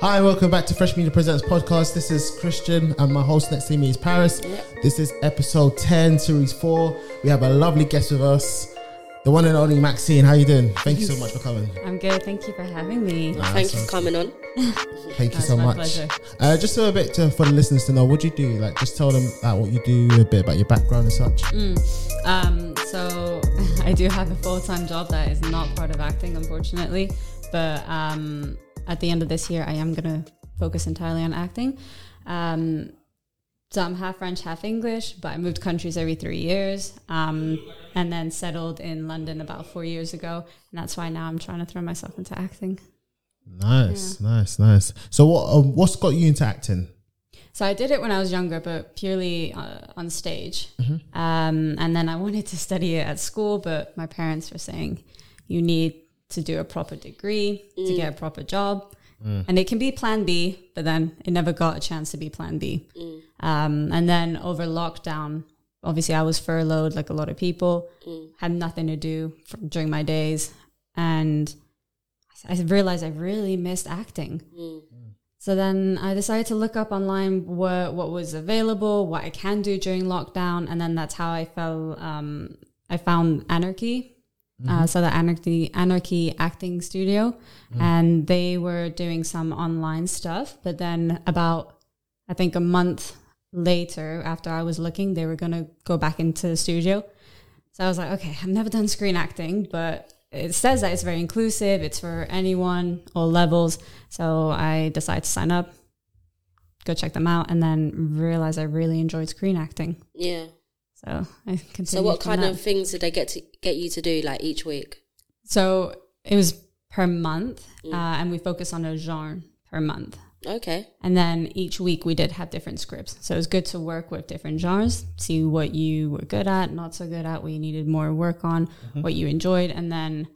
Hi, welcome back to Fresh Media Presents podcast. This is Christian, and my host next to me is Paris. This is episode ten, series four. We have a lovely guest with us, the one and only Maxine. How you doing? Thank you so much for coming. I'm good. Thank you for having me. Thank you for coming on. Thank you so my much. pleasure. Uh, just a bit to, for the listeners to know, what do you do? Like, just tell them like, what you do, a bit about your background and such. Mm. Um, so I do have a full time job that is not part of acting, unfortunately. But um, at the end of this year, I am going to focus entirely on acting. Um, so I'm half French, half English, but I moved countries every three years, um, and then settled in London about four years ago, and that's why now I'm trying to throw myself into acting. Nice, nice, nice. So, what um, what's got you into acting? So I did it when I was younger, but purely uh, on stage. Um, and then I wanted to study it at school, but my parents were saying you need to do a proper degree to mm. get a proper job. Mm. And it can be plan B, but then it never got a chance to be plan B. Mm. Um, and then over lockdown, obviously I was furloughed like a lot of people, had nothing to do for, during my days. And I realized I really missed acting. So then I decided to look up online what what was available, what I can do during lockdown, and then that's how I fell. Um, I found Anarchy, uh, so the Anarchy Anarchy Acting Studio, and they were doing some online stuff. But then about I think a month later, after I was looking, they were gonna go back into the studio. So I was like, okay, I've never done screen acting, but it says that it's very inclusive. It's for anyone, all levels. So I decided to sign up, go check them out, and then realize I really enjoyed screen acting. Yeah. So I continued. So what kind that. of things did they get to get you to do like each week? So it was per month, Mm. uh, and we focus on a genre per month. Okay. And then each week we did have different scripts. So it was good to work with different genres, see what you were good at, not so good at, what you needed more work on, Mm-hmm. what you enjoyed, and then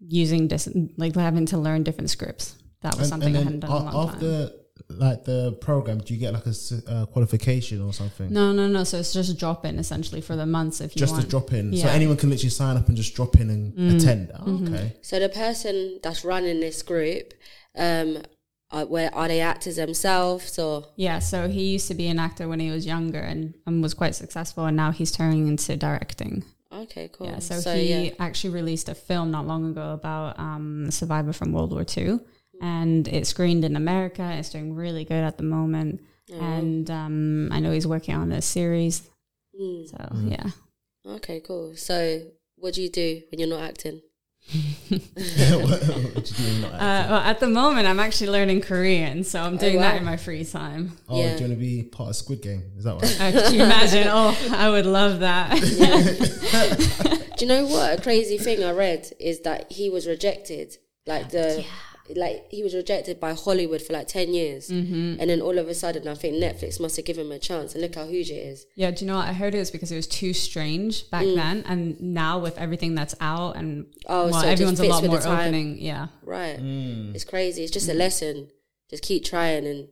using this, like having to learn different scripts. That was something I hadn't done in a a- long time. After like the program, do you get like a uh, qualification or something? No, no, no. So it's just a drop in essentially for the months if you just want. to drop in. So anyone can literally sign up and just drop in and Mm. attend. Oh, Mm-hmm. Okay. So the person that's running this group, um, are, where are they actors themselves or? Yeah, so he used to be an actor when he was younger and, and was quite successful, and now he's turning into directing. Okay, cool. Yeah, so, he actually released a film not long ago about um, a survivor from World War II, and it screened in America. It's doing really good at the moment, and um, I know he's working on a series. Mm. So yeah, Okay, cool. So what do you do when you're not acting? what, what you doing? Not uh, acting? well, at the moment I'm actually learning Korean, so I'm doing that wow. in my free time. oh, yeah. do you want to be part of Squid Game? Is that right? Uh, can you imagine? Oh, I would love that. Do you know what a crazy thing I read is that he was rejected, like the, like he was rejected by Hollywood for like ten years, Mm-hmm. and then all of a sudden I think Netflix must have given him a chance, and look how huge it is. Yeah, do you know what? I heard it was because it was too strange back then, and now with everything that's out and Oh, well, so everyone's a lot more opening. Yeah, Right, Mm. it's crazy. It's just a lesson. Just keep trying and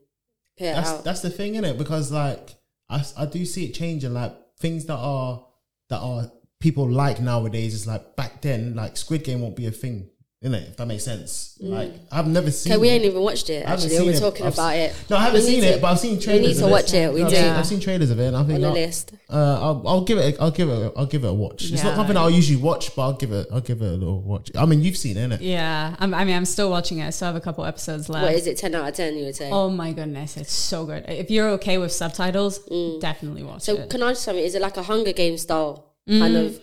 put it That's out. that's the thing, in it? Because like I, I do see it changing. Like things that are that are people like nowadays is like back then. Like Squid Game won't be a thing, innit? If that makes sense. Mm. Like I've never seen. Okay, we ain't even watched it. Actually, we're it. talking I've about it. No, I haven't We seen it, to- but I've seen trailers. We need to of watch it. We I've Seen, I've seen trailers of it, and I think on the I'll, list. uh, I'll, I'll give it. I'll give it. I'll give it a watch. It's not something I'll usually watch, but I'll give it. I'll give it a little watch. I mean, you've seen it, innit? yeah. I'm, I mean, I'm still watching it. I still have a couple episodes left. What is it? Ten out of ten? You would say. Oh my goodness, it's so good. If you're okay with subtitles, mm. definitely watch so it. So can I just tell you? Is it like a Hunger Games style mm. kind of?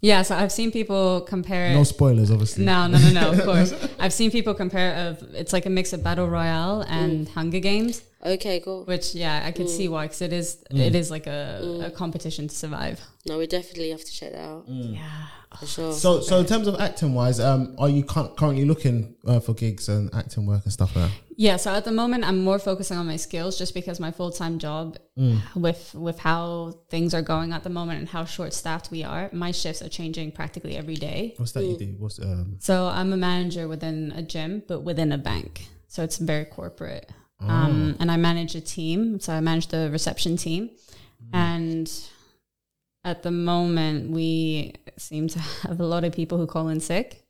Yeah, so I've seen people compare. No spoilers, obviously. No, no, no, no. Of course, I've seen people compare of it's like a mix of battle royale and mm. Hunger Games, Okay, cool. which yeah, I could see mm. why because it is mm. it is like a, a competition to survive. No, we definitely have to check that out Yeah. For sure. So, so in terms of acting wise, um, are you currently looking uh, for gigs and acting work and stuff like that? Yeah, so at the moment I'm more focusing on my skills just because my full time job with with how things are going at the moment and how short staffed we are, my shifts are changing practically every day. What's that you do? What's um? So I'm a manager within a gym, but within a bank. So it's very corporate. Um, and I manage a team. So I manage the reception team. And at the moment, we seem to have a lot of people who call in sick.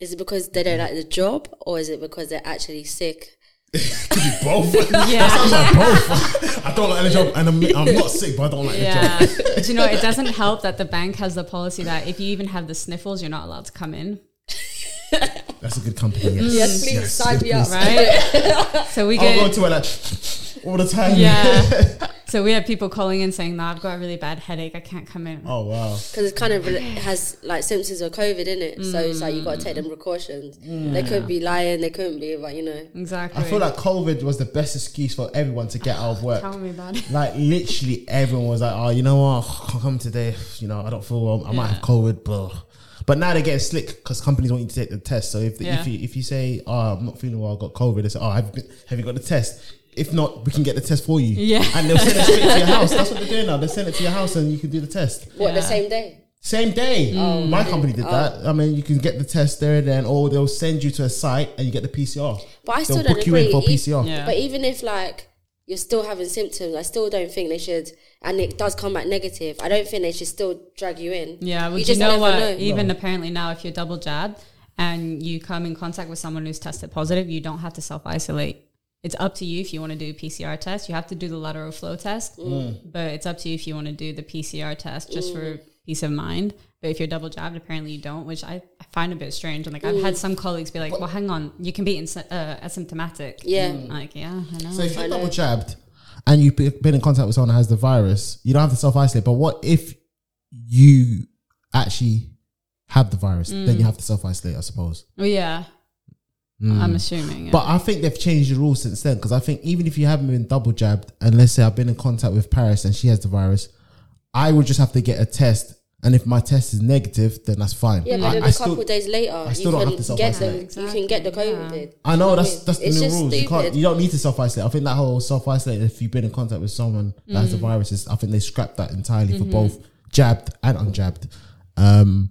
Is it because they don't like the job, or is it because they're actually sick? Could be both. Yeah. Sounds like both. I don't like the job, and I'm, I'm not sick, but I don't like the job. Do you know, it doesn't help that the bank has the policy that if you even have the sniffles, you're not allowed to come in. That's a good company. Yes, Yes, please sign me up. Right? so we I'll go to it like all the time. Yeah. So we have people calling in saying, no, I've got a really bad headache. I can't come in. Oh wow. Because it kind of re- has like symptoms of COVID in it, so it's like you got to take them mm. precautions. They could be lying, they couldn't be, but you know. Exactly. I feel like COVID was the best excuse for everyone to get out of work. Tell me about it. Like literally everyone was like, "Oh, you know what? I can't come today. You know, I don't feel well. I might have COVID." Blah. But now they're getting slick because companies want you to take the test. So if Yeah. if you if you say, "Oh, I'm not feeling well, I got COVID," they say, "Oh, have you, been, have you got the test?" If not, we can get the test for you. Yeah. and they'll send it straight to your house. That's what they're doing now. They send it to your house and you can do the test. What the same day? Same day. Oh, My company did that. Oh. I mean, you can get the test there and then, or they'll send you to a site and you get the PCR. But I still they'll don't book you agree. in for E- PCR. Yeah. But even if like you're still having symptoms, I still don't think they should. And it does come back negative. I don't think they should still drag you in. Yeah, well, you do you know never what? know. Even apparently now, if you're double jabbed and you come in contact with someone who's tested positive, you don't have to self isolate. It's up to you if you want to do a PCR test. You have to do the lateral flow test, but it's up to you if you want to do the PCR test just for peace of mind. But if you're double jabbed, apparently you don't, which I, I find a bit strange. And like I've had some colleagues be like, "Well, hang on, you can be ins- uh, asymptomatic." Yeah. I'm like yeah, I know. So if you're double jabbed and you've been in contact with someone that has the virus, you don't have to self isolate. But what if you actually have the virus? Then you mm. have to self isolate, I suppose. well, yeah, I'm assuming. But I think they've changed the rules since then because I think even if you haven't been double jabbed, and let's say I've been in contact with Paris and she has the virus, I would just have to get a test. And if my test is negative, then that's fine. Yeah, but I, then I a still, couple of days later, I still you don't can have to get the self-isolate. you can get the Exactly, COVID. I know You that's what I that's the? It's new just rules. You can't. You don't need to self isolate. I think that whole self isolate if you've been in contact with someone that has the Mm. virus is. I think they scrapped that entirely Mm-hmm. for both jabbed and unjabbed. Um,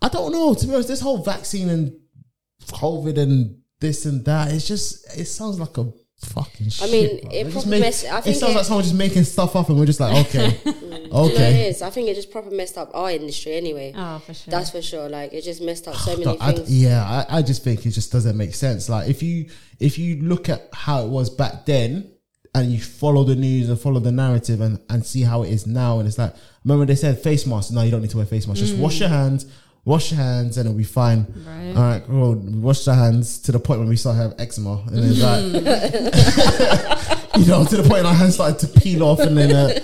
I don't know. To be honest, this whole vaccine and COVID and this and that, it's just it sounds like a fucking. Shit. I mean, shit, it just probably make- mess- I think it sounds it- like someone just making stuff up, and we're just like, okay, mm. You know what it okay. I think it just proper messed up our industry anyway. oh, for sure. That's for sure. Like it just messed up so many I- things. yeah, I, I just think it just doesn't make sense. Like if you if you look at how it was back then and you follow the news and follow the narrative and, and see how it is now, and it's like remember they said face masks. No, you don't need to wear face masks. Just wash mm. your hands, wash your hands, and it'll be fine. Right. All right, well, we washed our hands to the point when we start have eczema, and then like, you know, to the point our hands started to peel off, and then. Uh,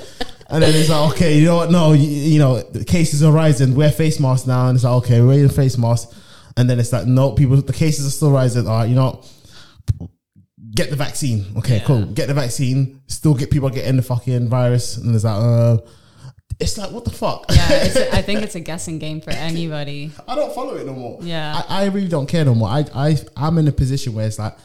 and then it's like, okay, you know what? No, you, you know, the cases are rising. Wear face masks now, and it's like, okay, we're wearing face masks. And then it's like, no, people, the cases are still rising. All right, you know, get the vaccine. Okay, cool. Get the vaccine. Still get people getting the fucking virus, and it's like, uh, it's like, what the fuck? yeah, it's a, I think it's a guessing game for anybody. I don't follow it no more. Yeah. I, I really don't care no more. I, I, I'm in a position where it's like,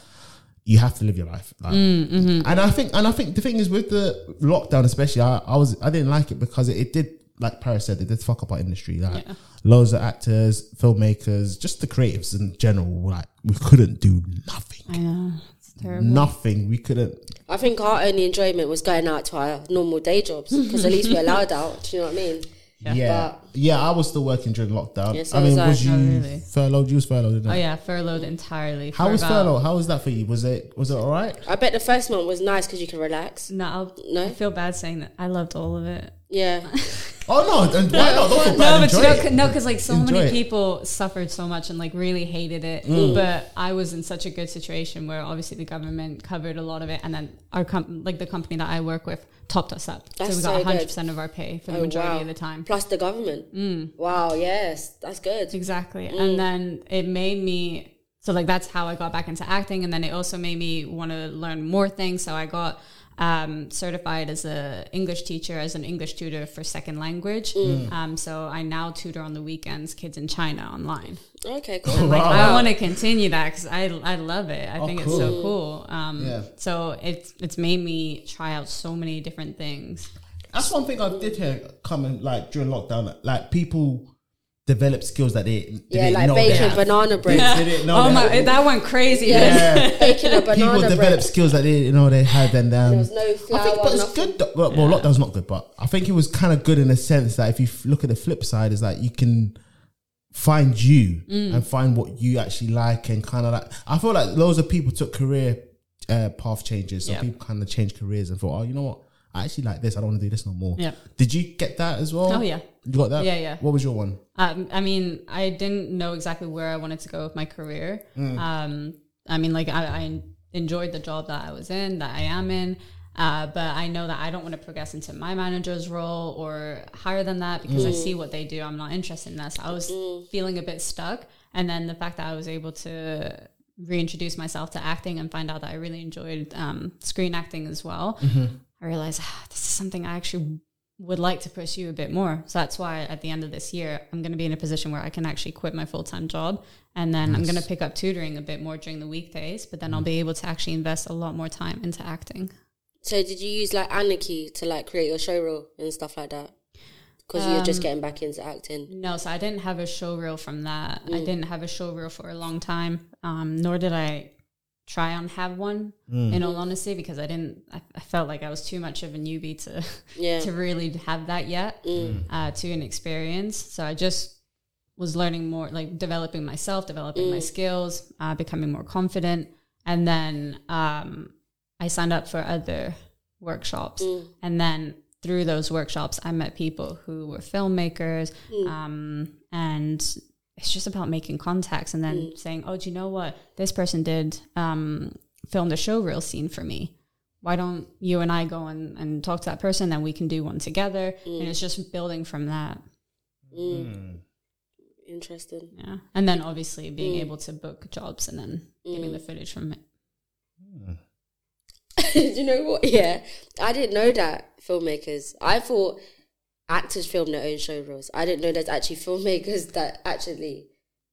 you have to live your life. Like, mm, mm-hmm. And I think, and I think the thing is with the lockdown, especially, I, I was, I didn't like it because it, it did, like Paris said, it did fuck up our industry. Like, loads of actors, filmmakers, just the creatives in general. Like, we couldn't do nothing. I know. It's terrible. Nothing. We couldn't. I think our only enjoyment was going out to our normal day jobs because at least we're allowed out. Do you know what I mean? Yeah. But- yeah, I was still working during lockdown. Yeah, so I mean, was I. was oh, you Oh, really? furloughed? You was furloughed, didn't Oh it? yeah, furloughed entirely. How was about- furlough? How was that for you? Was it was it all right? I bet the first month was nice because you could relax. No, I'll, No? I feel bad saying that. I loved all of it. Yeah, Oh no! And why not? Don't feel No, bad. but you know, it. c- no, because like so Enjoy many it. people suffered so much and like really hated it. Mm. But I was in such a good situation where obviously the government covered a lot of it, and then our com- like the company that I work with topped us up, That's so we so got good. hundred percent of our pay for the Oh, majority wow. of the time. plus the government. Mm. Wow, yes, that's good. Exactly. Mm. And then it made me so like that's how I got back into acting and then it also made me want to learn more things. So I got um, certified as a English teacher, as an English tutor for second language. Mm. Um, so I now tutor on the weekends kids in China online. Okay, cool. And, like I want to continue that because I I love it. I Oh, think cool. it's so cool. Um, Yeah. So it's it's made me try out so many different things. That's one thing I did hear coming like during lockdown. Like people develop skills that they, they Yeah, didn't like know they baking had. banana bread. they didn't know oh my, that went crazy. Yeah, baking a banana People banana develop bread. skills that they didn't know they had, and um, There was no flour I think, but it's good. though. Well, well, lockdown's not good, but I think it was kind of good in a sense that if you f- look at the flip side, is that you can find you and find what you actually like and kind of like I feel like loads of people took career uh, path changes. So Yeah. people kind of changed careers and thought, oh, you know what? I actually like this. I don't want to do this no more. Yeah. Did you get that as well? Oh, yeah. You got that? Yeah, yeah. What was your one? Um, I mean, I didn't know exactly where I wanted to go with my career. Um, I mean, like I, I enjoyed the job that I was in, that I am in, uh, but I know that I don't want to progress into my manager's role or higher than that because I see what they do. I'm not interested in that. So I was feeling a bit stuck, and then the fact that I was able to reintroduce myself to acting and find out that I really enjoyed um, screen acting as well. I realized ah, this is something I actually would like to pursue a bit more. So that's why at the end of this year, I'm going to be in a position where I can actually quit my full time job. And then I'm going to pick up tutoring a bit more during the weekdays, but then I'll be able to actually invest a lot more time into acting. So did you use like Anarchy to like create your show reel and stuff like that? Because you're Um, just getting back into acting. No, so I didn't have a show reel from that. I didn't have a show reel for a long time, um, nor did I try and have one. In all honesty, because I didn't, I, I felt like I was too much of a newbie to Yeah. to really have that yet uh, to an experience. So I just was learning more, like developing myself, developing my skills, uh, becoming more confident, and then um, I signed up for other workshops, and then through those workshops, I met people who were filmmakers, um, and it's just about making contacts and then mm. saying, "Oh, do you know what? This person did um, filmed a show reel scene for me. Why don't you and I go and, and talk to that person? Then we can do one together." And it's mm. just building from that. Mm. Hmm. Interesting. Yeah, and then obviously being able to book jobs and then getting the footage from it. Hmm. Do you know what? Yeah, I didn't know that filmmakers. I thought actors film their own show reels. I didn't know there's actually filmmakers that actually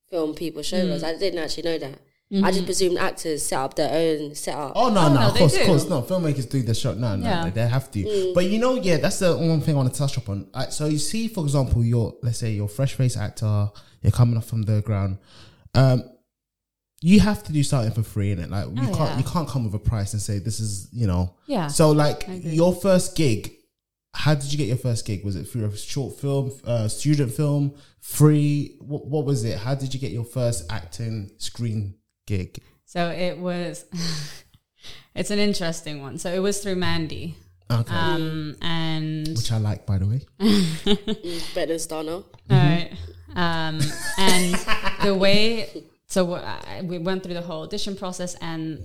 film people's show reels. I didn't actually know that. I just presumed actors set up their own setup. Oh no, Oh, no, no, of course, of course, no. Filmmakers do the shot. No, no, Yeah. they, they have to. But you know, yeah, that's the one thing I want to touch upon. Uh, so you see, for example, you're let's say you're a fresh face actor, you're coming up from the ground. Um, you have to do something for free in it. Like you Oh, can't yeah. you can't come with a price and say this is you know. Yeah. So like your first gig, how did you get your first gig? Was it through a short film, uh, student film, free? What, what was it? How did you get your first acting screen gig? So it was. it's an interesting one. So it was through Mandy, Okay, um, and which I like, by the way. Better than StarNow. Alright. Um, and the way, so I- we went through the whole audition process and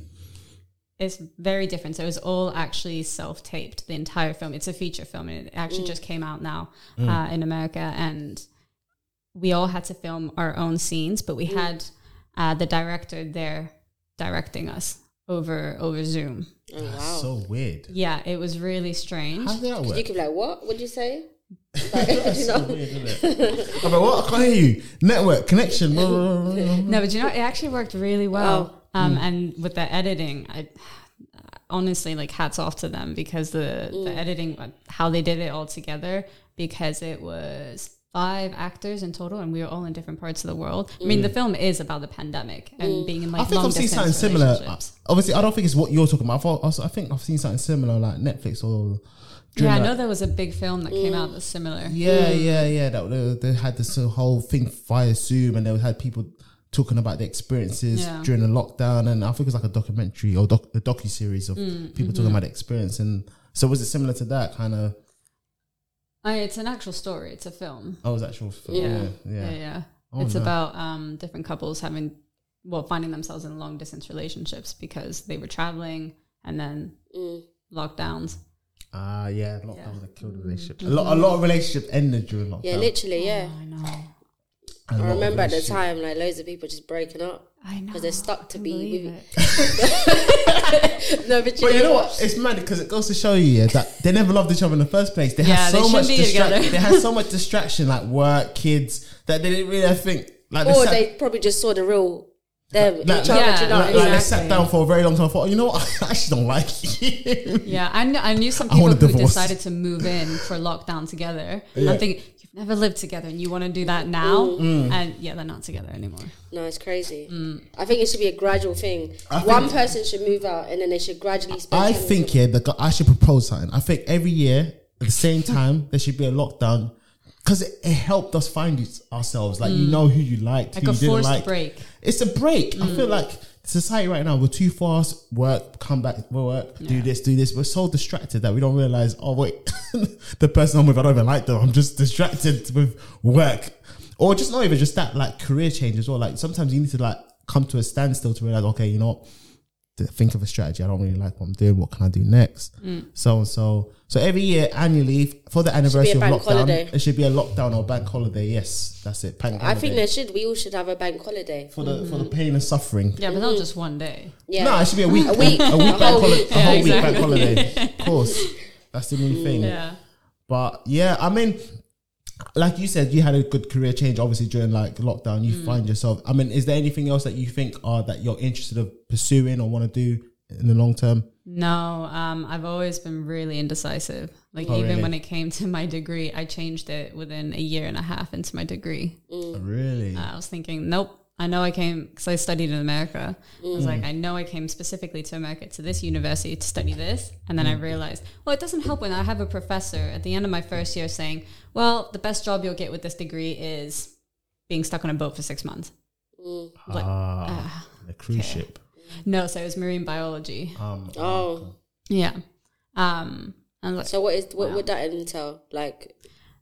it's very different. So it was all actually self taped, the entire film. It's a feature film and it actually just came out now uh, in America. And we all had to film our own scenes, but we had uh, the director there directing us over over Zoom. Oh wow. So weird. Yeah, it was really strange. How did that work? you could be like, what? What'd you say? Like, you know? Weird, isn't it? I'm like, what? I can't hear you. Network connection. No, but you know, it actually worked really well. Um, mm. and with the editing, I honestly like hats off to them because the the mm. editing, uh, how they did it all together, because it was five actors in total, and we were all in different parts of the world. I mean, the mm. film is about the pandemic and being in like I think long I've seen something similar. Obviously, I don't think it's what you're talking about. I, thought, I think I've seen something similar, like Netflix or. Yeah, I know there was a big film that came out that's similar. Yeah, yeah, yeah. That they, they had this whole thing via Zoom, and they had people talking about the experiences Yeah. during the lockdown, and I think it was like a documentary or doc, a docu series of Mm, people mm-hmm. talking about the experience. And so, was it similar to that kind of? I, it's an actual story. It's a film. Oh, it was actual. Film. Yeah, Yeah, yeah, yeah. yeah. Oh, it's no. about um, different couples having, well, finding themselves in long distance relationships because they were traveling and then Mm. lockdowns. Ah, yeah. Lockdown Yeah. Mm-hmm. would have killed a relationship. A lot, a lot of relationships ended during lockdown. Yeah, literally, yeah. Oh, I know. A lot I remember at the relationships- time, like loads of people just breaking up. I know. 'Cause they're stuck to be with it. no, but you, But know, you know what? what? It's mad because it goes to show you yeah, that they never loved each other in the first place. They Yeah, had so shouldn't much distraction. They had so much distraction, like work, kids, that they didn't really I think like they Or sat, they probably just saw the real them, like, each other. Yeah. you know like, what like mean? they sat down for a very long time. I thought, oh, you know what? I actually don't like you. Yeah, I, kn- I knew some people who divorce. decided to move in for lockdown together. Yeah. I'm thinking, you've never lived together and you want to do that now? Mm. And yeah, they're not together anymore. No, it's crazy. Mm. I think it should be a gradual thing. I One person should move out, and then they should gradually spend. I think yeah, the, I should propose something. I think every year at the same time there should be a lockdown because it, it helped us find ourselves. Like you know who you liked, Like who a you didn't forced like. break. It's a break. I feel like society right now we're too fast. Work, come back, work, do this, do this. We're so distracted that we don't realize. Oh wait, the person I'm with, I don't even like them. I'm just distracted with work, or just not even just that. Like career change as well. Like sometimes you need to like come to a standstill to realize, okay, you know what? To think of a strategy. I don't really like what I'm doing. What can I do next? Mm. So and so. So every year, annually, for the anniversary of lockdown, holiday. it should be a lockdown or bank holiday. Yes, that's it. Bank I think holiday. there should. We all should have a bank holiday. for the for the pain and suffering. Yeah, but not just one day. Yeah. No, it should be a week. A week. A week bank whole holiday. week. A whole Yeah, week bank holiday. Of course. That's the new thing. Yeah. But yeah, I mean, like you said, you had a good career change. Obviously, during like lockdown, you Mm. find yourself. I mean, is there anything else that you think are that you're interested of pursuing or want to do in the long term? No, um, I've always been really indecisive. Like Oh, even really? when it came to my degree, I changed it within a year and a half into my degree. Really? Uh, I was thinking, nope. I know I came because I studied in America. I was Mm. like, I know I came specifically to America to this university to study this, and then I Mm. realized, well, it doesn't help when I have a professor at the end of my first year saying, well, the best job you'll get with this degree is being stuck on a boat for six months. Like, ah, the cruise ship. no, so it was marine biology. Um, Oh. Yeah. Um, and like, So what is what would that entail? Like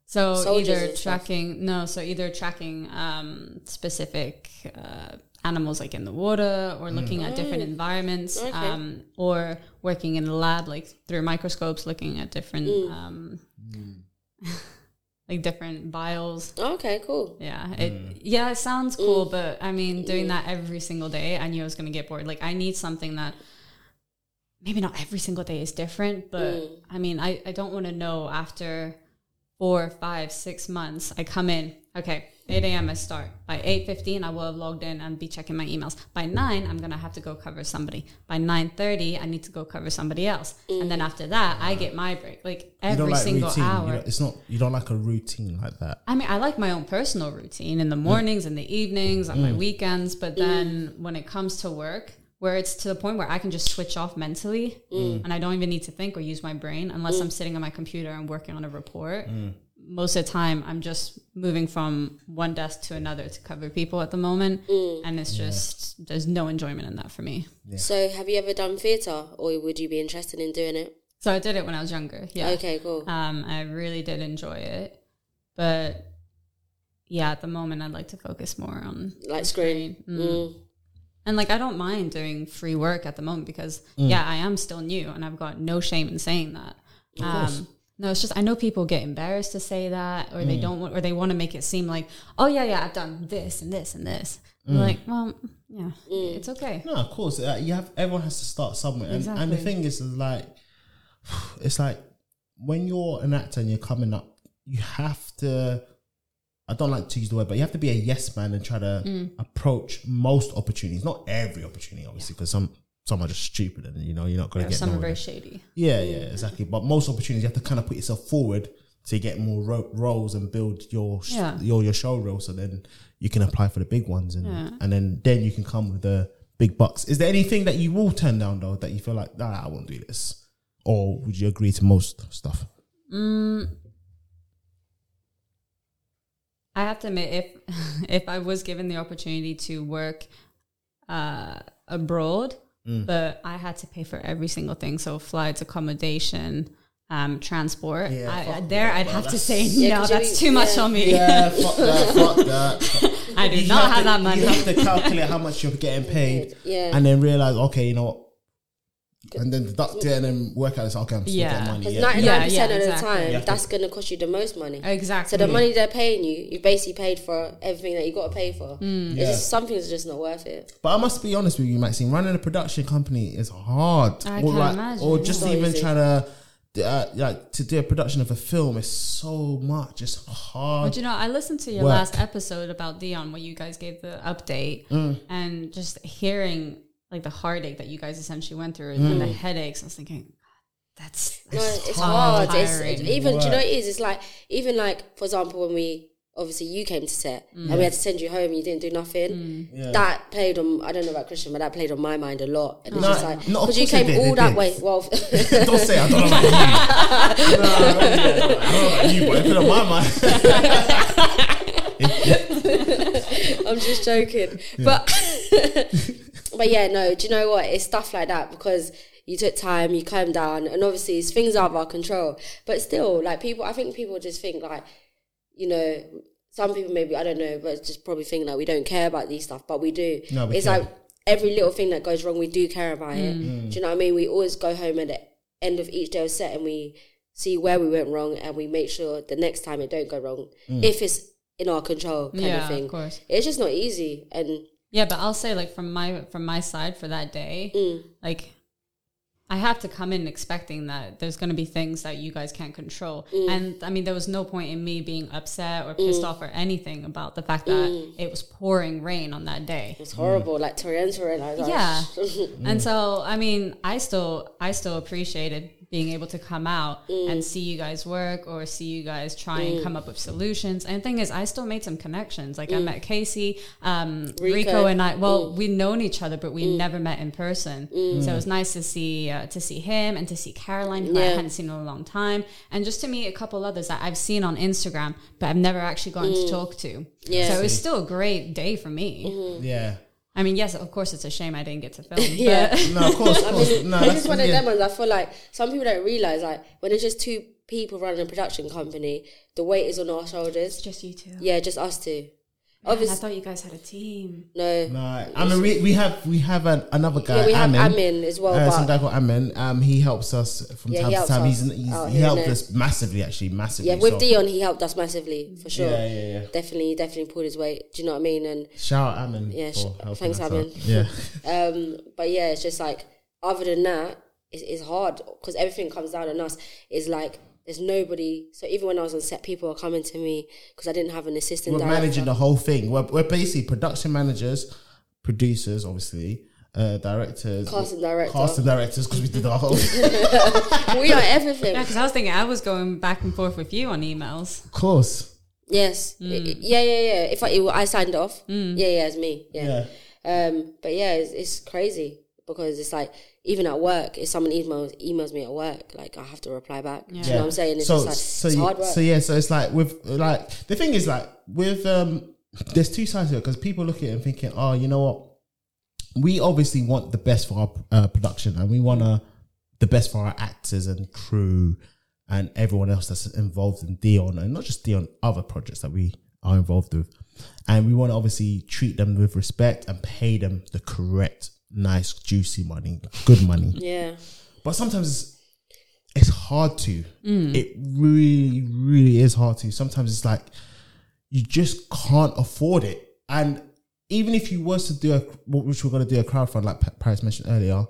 So Soldiers either and stuff. tracking no, so either tracking um, specific uh, animals like in the water, or looking at different environments, Okay. um, or working in the lab like through microscopes, looking at different um, like different vials. okay, cool. Yeah, it hmm. yeah, it sounds cool, mm. but I mean, doing that every single day, I knew I was gonna get bored. Like, I need something that maybe not every single day is different, but mm. I mean, I I don't want to know after four, five, six months. I come in, okay, eight a.m. I start. By eight fifteen, I will have logged in and be checking my emails. By nine, I'm gonna have to go cover somebody. By nine thirty, I need to go cover somebody else, and then mm. after that, I get my break. Like every like single routine. Hour. it's not. You don't like a routine like that. I mean, I like my own personal routine in the mm. mornings and the evenings on my mm. weekends, but then when it comes to work, where it's to the point where I can just switch off mentally and I don't even need to think or use my brain unless I'm sitting on my computer and working on a report. Most of the time, I'm just moving from one desk to another to cover people at the moment, and it's just there's no enjoyment in that for me. So have you ever done theatre or would you be interested in doing it? So I did it when I was younger. Yeah. Okay, cool. Um, I really did enjoy it, but yeah, at the moment, I'd like to focus more on Like the screen. Mm. Mm. And like, I don't mind doing free work at the moment because yeah, I am still new, and I've got no shame in saying that. Um, no, it's just I know people get embarrassed to say that, or they don't, want, or they want to make it seem like, oh yeah, yeah, I've done this and this and this. I'm Like, well, yeah, it's okay. No, of course. Uh, you have everyone has to start somewhere, and, and the thing is, is like, it's like when you're an actor and you're coming up, you have to. I don't like to use the word, but you have to be a yes man and try to Mm. approach most opportunities, not every opportunity, obviously, because some some are just stupid and you know you're not going to get Some are very shady. Yeah, yeah, exactly. But most opportunities, you have to kind of put yourself forward to get more ro- roles and build your sh- Yeah. your your show role, so then you can apply for the big ones, and Yeah. and then then you can come with the big bucks. Is there anything that you will turn down though that you feel like, nah, I won't do this, or would you agree to most stuff? Mm, I have to admit, if if I was given the opportunity to work uh, abroad, Mm. but I had to pay for every single thing, so flights, accommodation, um, transport. Yeah, I, fuck there, that, I'd bro. have to say Yeah, no. 'cause you- That's too much on me. Yeah, fuck that, fuck that. I do You not have to- that money. You have to calculate how much you're getting paid, Yeah. and then realize, okay, you know. What? And then deduct it and then work out. It's okay. I'm still Yeah. getting money. Because Yeah. ninety nine Yeah, percent yeah, of the exactly. time, You that's going to cost you the most money. exactly. So the money they're paying you, you basically paid for everything that you got to pay for. Mm. It's Yeah. just some things are just not worth it. But I must be honest with you, Maxine. Running a production company is hard. I or can like, imagine, or just even easy. trying to, uh, like, to do a production of a film is so much. It's hard. But you know, I listened to your Work. last episode about Dion where you guys gave the update Mm. and just hearing like the heartache that you guys essentially went through Mm. and the headaches. I was thinking, that's No, it's hard. hard. It's, Tiring. it's- even do you know what it is? It's like even like for example when we obviously you came to set and we had to send you home and you didn't do nothing. Mm. Yeah. That played on I don't know about Christian, but that played on my mind a lot. And it's No, just like no, because you came did, all it that did. way. Well, don't say I don't know about you. no, I don't, yeah, I don't know about you, but if it's on my mind. I'm just joking. But but yeah, no. Do you know what? It's stuff like that because you took time, you calmed down, and obviously it's things out of our control. But still, like people, I think people just think like, you know, some people maybe I don't know, but just probably think that we don't care about these stuff, but we do. No, we it's care. like every little thing that goes wrong, we do care about it. Mm. Do you know what I mean? We always go home at the end of each day of set and we see where we went wrong and we make sure the next time it don't go wrong Mm. if it's in our control kind yeah, of thing. of course. It's just not easy and Yeah, but I'll say like from my from my side for that day, Mm. like I have to come in expecting that there's going to be things that you guys can't control. Mm. And I mean, there was no point in me being upset or pissed off or anything about the fact that Mm. it was pouring rain on that day. it's horrible, like torrential rain. Was Yeah. And so, I mean, I still, I still appreciated being able to come out Mm. and see you guys work or see you guys try and come up with solutions. And the thing is, I still made some connections. Like I met Casey, um, Rico. Mm. Rico. Mm. and I. Well, we'd known each other, but we never met in person. So it was nice to see uh, to see him and to see Caroline, who I hadn't seen in a long time, and just to meet a couple others that I've seen on Instagram, but I've never actually gotten to talk to. Mm. Yeah. So it was still a great day for me. Yeah. I mean, yes, of course, it's a shame I didn't get to film. Yeah. No, of course, of I course. mean, no, it's that's just one of yeah. them ones. I feel like some people don't realize, like, when it's just two people running a production company, the weight is on our shoulders. just you two. Yeah, just us two. I thought you guys had a team. no. No, I mean we, we have we have an, another guy. Yeah, we have Amin. Amin as well, Uh, some guy called Amin. Um, he helps us from Yeah, time he to time. He's, he's out he helped us massively, actually, massively. yeah, with so- Dion, he helped us massively for sure. Yeah, yeah, yeah. Definitely, definitely pulled his weight. Do you know what I mean? And Shout out Amin. Yeah, for sh- thanks, us Amin. out. Yeah, Um, but yeah, it's just like other than that, it's, it's hard because everything comes down on us. It's like there's nobody. So even when I was on set, people were coming to me because I didn't have an assistant. we're director. managing the whole thing. We're, we're basically production managers, producers, obviously, uh, directors, Casting director. casting directors, because we did our whole. we are everything. Yeah, because I was thinking I was going back and forth with you on emails. of course. Yes. I- I- yeah, yeah, yeah. If I, it, I signed off, yeah, yeah, it's me. Yeah. Um, but yeah, it's, it's crazy because it's like even at work, if someone emails emails me at work, like I have to reply back. Do you know what I'm saying? It's so, just like so, it's you- hard work. so yeah, so it's like with like the thing is like with um, there's two sides to it because people look at it and thinking, oh, you know what, we obviously want the best for our uh, production and we want to the best for our actors and crew and everyone else that's involved in Dion and not just Dion, other projects that we are involved with, and we want to obviously treat them with respect and pay them the correct, nice, juicy money, good money. yeah. But sometimes it's, hard to. It really, really is hard to. Sometimes it's like you just can't afford it. And even if you was to do a, which we're going to do a crowdfund, like Paris mentioned earlier,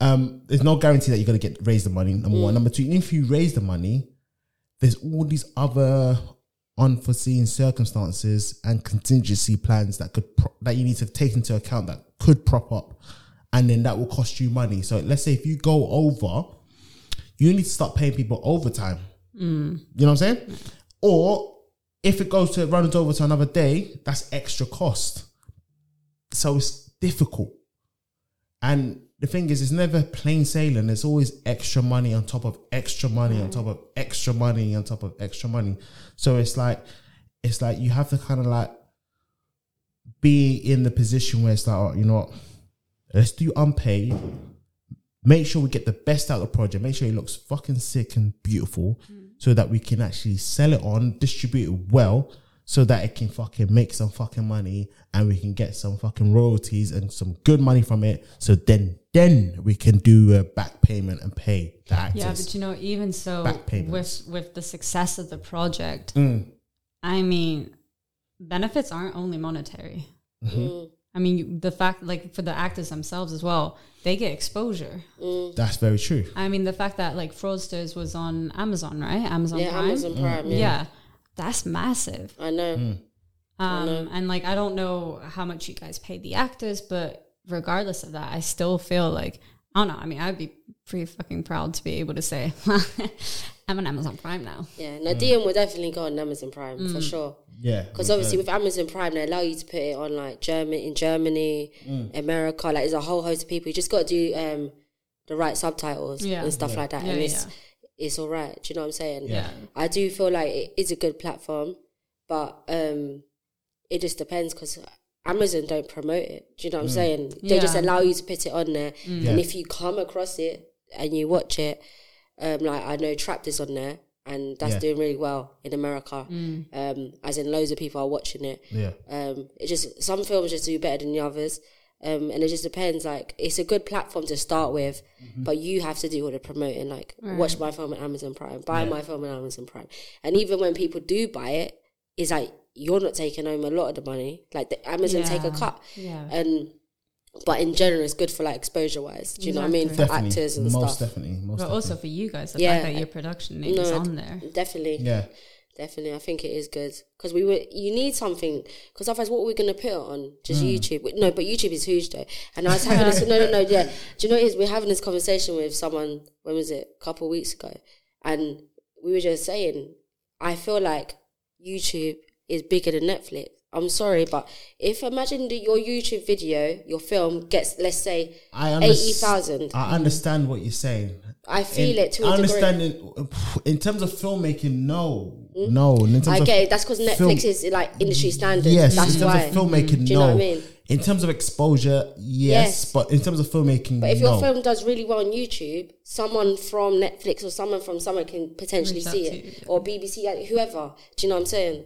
um, there's no guarantee that you're going to get raise the money. Number one, number two, even if you raise the money, there's all these other unforeseen circumstances and contingency plans that could pro- that you need to take into account that could prop up, and then that will cost you money. So let's say if you go over, you need to start paying people overtime. Mm. You know what I'm saying? Or if it goes to runs over to another day, that's extra cost. So it's difficult. And the thing is, it's never plain sailing. There's always extra money on top of extra money on top of extra money on top of extra money. So it's like, it's like you have to kind of like be in the position where it's like, oh, you know what? Let's do unpaid. Make sure we get the best out of the project. Make sure it looks fucking sick and beautiful mm. so that we can actually sell it on, distribute it well, so that it can fucking make some fucking money and we can get some fucking royalties and some good money from it. So then, then we can do a back payment and pay the actors. Yeah, but you know, even so, Back with with the success of the project, Mm. I mean, benefits aren't only monetary. Mm. I mean, the fact, like for the actors themselves as well, they get exposure. That's very true. I mean, the fact that like Fraudsters was on Amazon, right? Amazon Yeah, Prime. Amazon Prime. Yeah. yeah, that's massive. I know. Mm. Um, and like, I don't know how much you guys paid the actors, but regardless of that, I still feel like, I don't know. I mean, I'd be pretty fucking proud to be able to say I'm on Amazon Prime now. Yeah, no, Dion will definitely go on Amazon Prime for sure. Yeah, Because obviously with Amazon Prime, they allow you to put it on like German in Germany, America. Like there's a whole host of people. You just got to do um, the right subtitles Yeah. and stuff Yeah. like that, Yeah, and it's yeah. It's all right. Do you know what I'm saying? Yeah. I do feel like it is a good platform, but um, it just depends because Amazon don't promote it. Do you know what I'm saying? They just allow you to put it on there, Yeah. and if you come across it and you watch it, um, like I know Trapped is on there, and that's Yeah. doing really well in America. Um, as in loads of people are watching it. yeah, Um, it just some films just do better than the others. Um, and it just depends. Like it's a good platform to start with, but you have to do all the promoting. Like watch my film on Amazon Prime, buy my film on Amazon Prime, and even when people do buy it, it's like you're not taking home a lot of the money. Like the Amazon take a cut, Yeah. and but in general, it's good for like exposure wise. Do you know what I mean? For definitely, actors and most stuff. definitely, most But definitely. also for you guys, the Yeah. fact that your production name is on there. Definitely, yeah, Definitely, I think it is good because we were. You need something because otherwise, what are we going to put it on? Just hmm. YouTube? No, but YouTube is huge though. And I was having this. No, no, no. Yeah, do you know what it is? We're having this conversation with someone. When was it? A couple of weeks ago, and we were just saying, I feel like YouTube is bigger than Netflix. I'm sorry, but if imagine that your YouTube video, your film gets, let's say, I underst- eighty thousand. I understand what you're saying. I feel In- it to a I degree. understand it in terms of filmmaking. No, hmm? no. In terms I of get it. That's because Netflix film- is like industry standard. Yes, that's in terms why. of filmmaking, Do you no. know what I mean? In terms of exposure, yes, Yes. but in terms of filmmaking, But if no. your film does really well on YouTube, someone from Netflix or someone from somewhere can potentially Reach see it, you, yeah. or BBC, whoever. Do you know what I'm saying?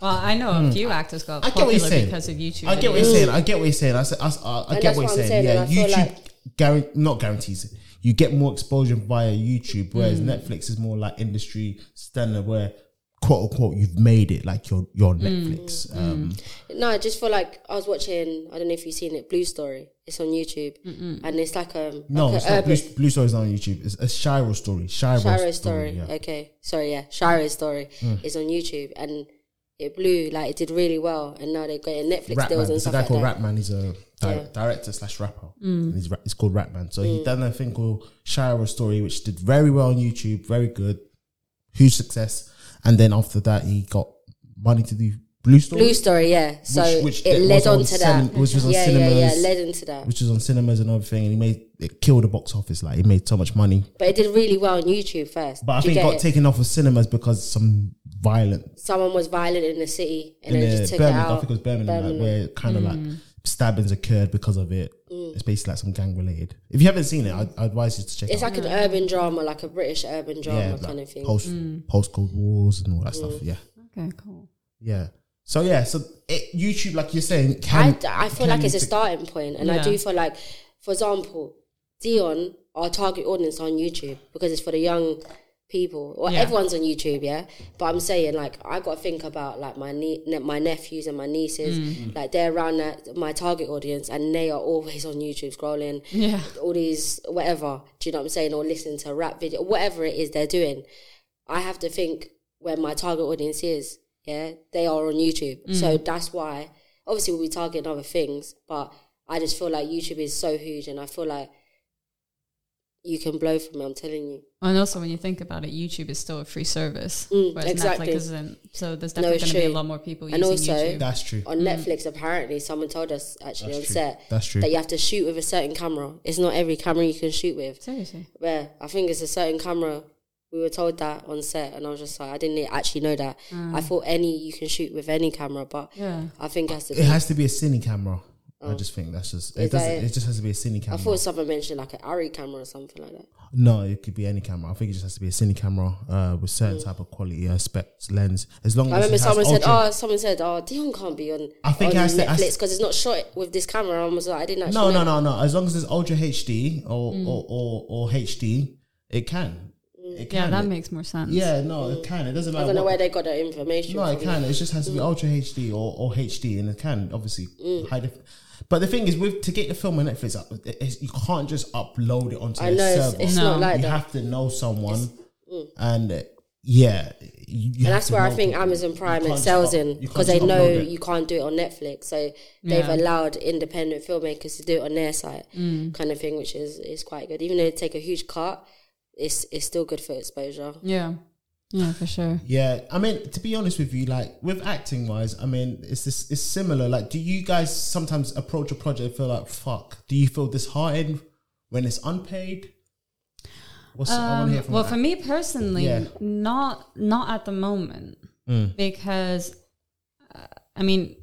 Well, I know a few actors got Hmm. I get what you're popular saying. because of YouTube. I get what you're videos. saying. I get what you're saying. I, say- I, I, I And get that's what what you're I'm saying. saying, Yeah, and I feel YouTube like- guarant not guarantees it. You get more exposure via YouTube, whereas Mm. Netflix is more like industry standard, where quote unquote you've made it like you're you're on Mm. Netflix. Um, No, I just feel like I was watching. I don't know if you've seen it, Blue Story. It's on YouTube, and it's like a no, like it's a not urban Blue, Blue Story's not on YouTube. It's a Shiro story. Shiro, Shiro's story. yeah. Okay, sorry, yeah, Shiro's story Mm. is on YouTube, and it blew like it did really well, and now they're getting Netflix Rapman. deals and It's a guy like called that. Rapman. He's a di- Yeah. director slash rapper. Mm. And he's, ra- it's called Rapman. So he done a thing called Shiro Story, which did very well on YouTube, very good, huge success. And then after that, he got money to do Blue Story, Blue Story, yeah. So which it led on on to cinem- that. which was on yeah, yeah, yeah, cinemas. led into that. which was on cinemas and everything. And he made it killed the box office. Like he made so much money, But it did really well on YouTube first. but I think it got it? taken off of cinemas because some violent someone was violent in the city and in then the just took Birmingham. it I out. think it was Birmingham, Birmingham. Like, where kind of Mm. like stabbings occurred because of it. Mm. It's basically like some gang related. If you haven't seen it, I, I advise you to check It's it out. like an urban drama, like a British urban drama yeah, kind like of thing. post mm. post Cold Wars and all that stuff. Mm. Yeah, Okay, cool. yeah. So yeah, so it, YouTube, like you're saying, can I, I feel can like it's a starting point, and I do feel like, for example, Dion, our target audience on YouTube because it's for the young people. or Yeah. everyone's on YouTube, yeah. But I'm saying, like, I got to think about like my nie- ne- my nephews and my nieces, Mm. like they're around that, my target audience, and they are always on YouTube scrolling. Yeah. all these whatever. Do you know what I'm saying? Or listening to rap video, whatever it is they're doing. I have to think where my target audience is. Yeah, they are on YouTube, so that's why. Obviously, we'll be targeting other things, but I just feel like YouTube is so huge, and I feel like you can blow from it. I'm telling you. And also, when you think about it, YouTube is still a free service, Mm, whereas exactly. Netflix isn't. So there's definitely it's going to be a lot more people And using also- YouTube. That's true. On Netflix, apparently, someone told us actually That's on true. set That's true. that you have to shoot with a certain camera. It's not every camera you can shoot with. Seriously. Yeah, I think it's a certain camera. We were told that on set, and I was just like, I didn't actually know that. I thought any you can shoot with any camera, but Yeah. I think it has to It be. has to be a cine camera. I just think that's just. It. that Doesn't, it? it just has to be a cine camera. I camera. thought someone mentioned like an Arri camera or something like that. No, it could be any camera. I think it just has to be a cine camera uh, with certain type of quality, uh, specs, lens. As long as Mm. I remember it has someone said, ultra- "Oh, someone said, oh, Dion can't be on, I think on it has to- Netflix to- because it's not shot with this camera." I was like, I didn't actually. no, know. no, no, no. As long as it's ultra HD or Mm. or, or or HD, it can. It Yeah, can. that makes more sense. Yeah, no, it can. It doesn't matter. I don't know what- where they got that information. No, it from. can. It just has to be Mm. ultra HD or, or HD, and it can obviously high def- But the thing is, with to get your film on Netflix, it- it's, you can't just upload it onto I the know it's, server. it's No. not like you that. have to know someone, mm. and uh, yeah, you, you and that's where I think people. Amazon Prime excels in because they know it. you can't do it on Netflix. So they've Yeah. allowed independent filmmakers to do it on their site, Mm. kind of thing, which is is quite good. Even though they take a huge cut, it's it's still good for exposure. Yeah. Yeah, for sure. Yeah, I mean, to be honest with you, like with acting wise, I mean, it's this it's similar. Like, do you guys sometimes approach a project and feel like fuck? Do you feel disheartened when it's unpaid? What's I want to hear Um, from well, for me personally, Yeah. not not at the moment Mm. because uh, I mean,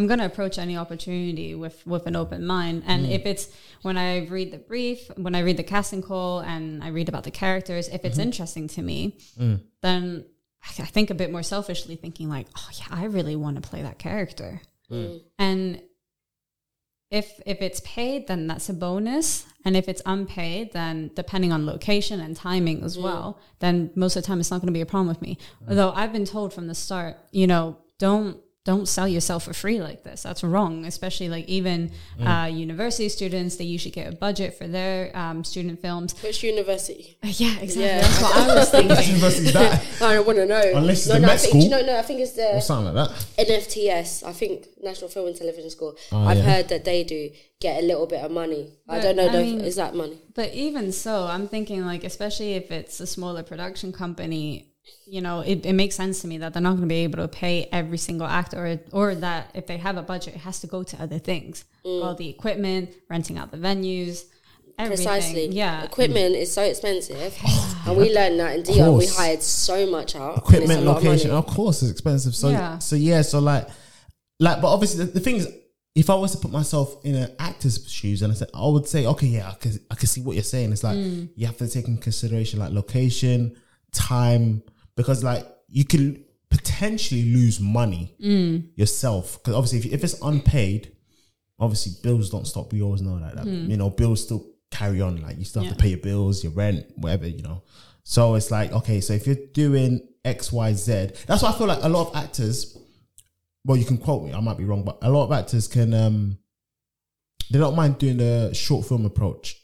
I'm gonna approach any opportunity with with an open mind, and Mm. if it's when I read the brief, when I read the casting call, and I read about the characters, if Mm-hmm. it's interesting to me, Mm. then I I think a bit more selfishly, thinking like, oh yeah, I really want to play that character, Mm. and if if it's paid then that's a bonus and if it's unpaid then depending on location and timing as well then most of the time it's not going to be a problem with me although i've been told from the start you know don't don't sell yourself for free like this that's wrong especially like even uh, university students they usually get a budget for their um, student films Which university? yeah exactly Yeah. that's what i was Which university is that? I don't want to know. Unless it's no, the no, I Met think, School. No, no, I think it's or the something like that. NFTS. I think National Film and Television School. Oh, I've yeah. heard that they do get a little bit of money. I don't know I the mean- exact money. But even so, I'm thinking like, especially if it's a smaller production company, you know, it, it makes sense to me that they're not going to be able to pay every single actor, or, or that if they have a budget, it has to go to other things, Mm. all the equipment, renting out the venues, everything. Precisely. Yeah. Equipment is so expensive. and we learned that in Dion. We hired so much out. and it's Equipment, a of location, of course, it's expensive. So, Yeah. so yeah, so like, like, but obviously the, the thing is, if I was to put myself in an actor's shoes and I said, I would say, okay, yeah, I can, I can see what you're saying. It's like Mm. you have to take in consideration like location, time, because like you can potentially lose money Mm. yourself. Because obviously, if, if it's unpaid, obviously bills don't stop. We always know that. that You know, bills still carry on. Like you still have to Mm. Pay your bills, your rent, whatever. You know. So it's like okay, so if you're doing X, Y, Z, that's why I feel like a lot of actors. Well, you can quote me. I might be wrong, but a lot of actors can. um They don't mind doing the short film approach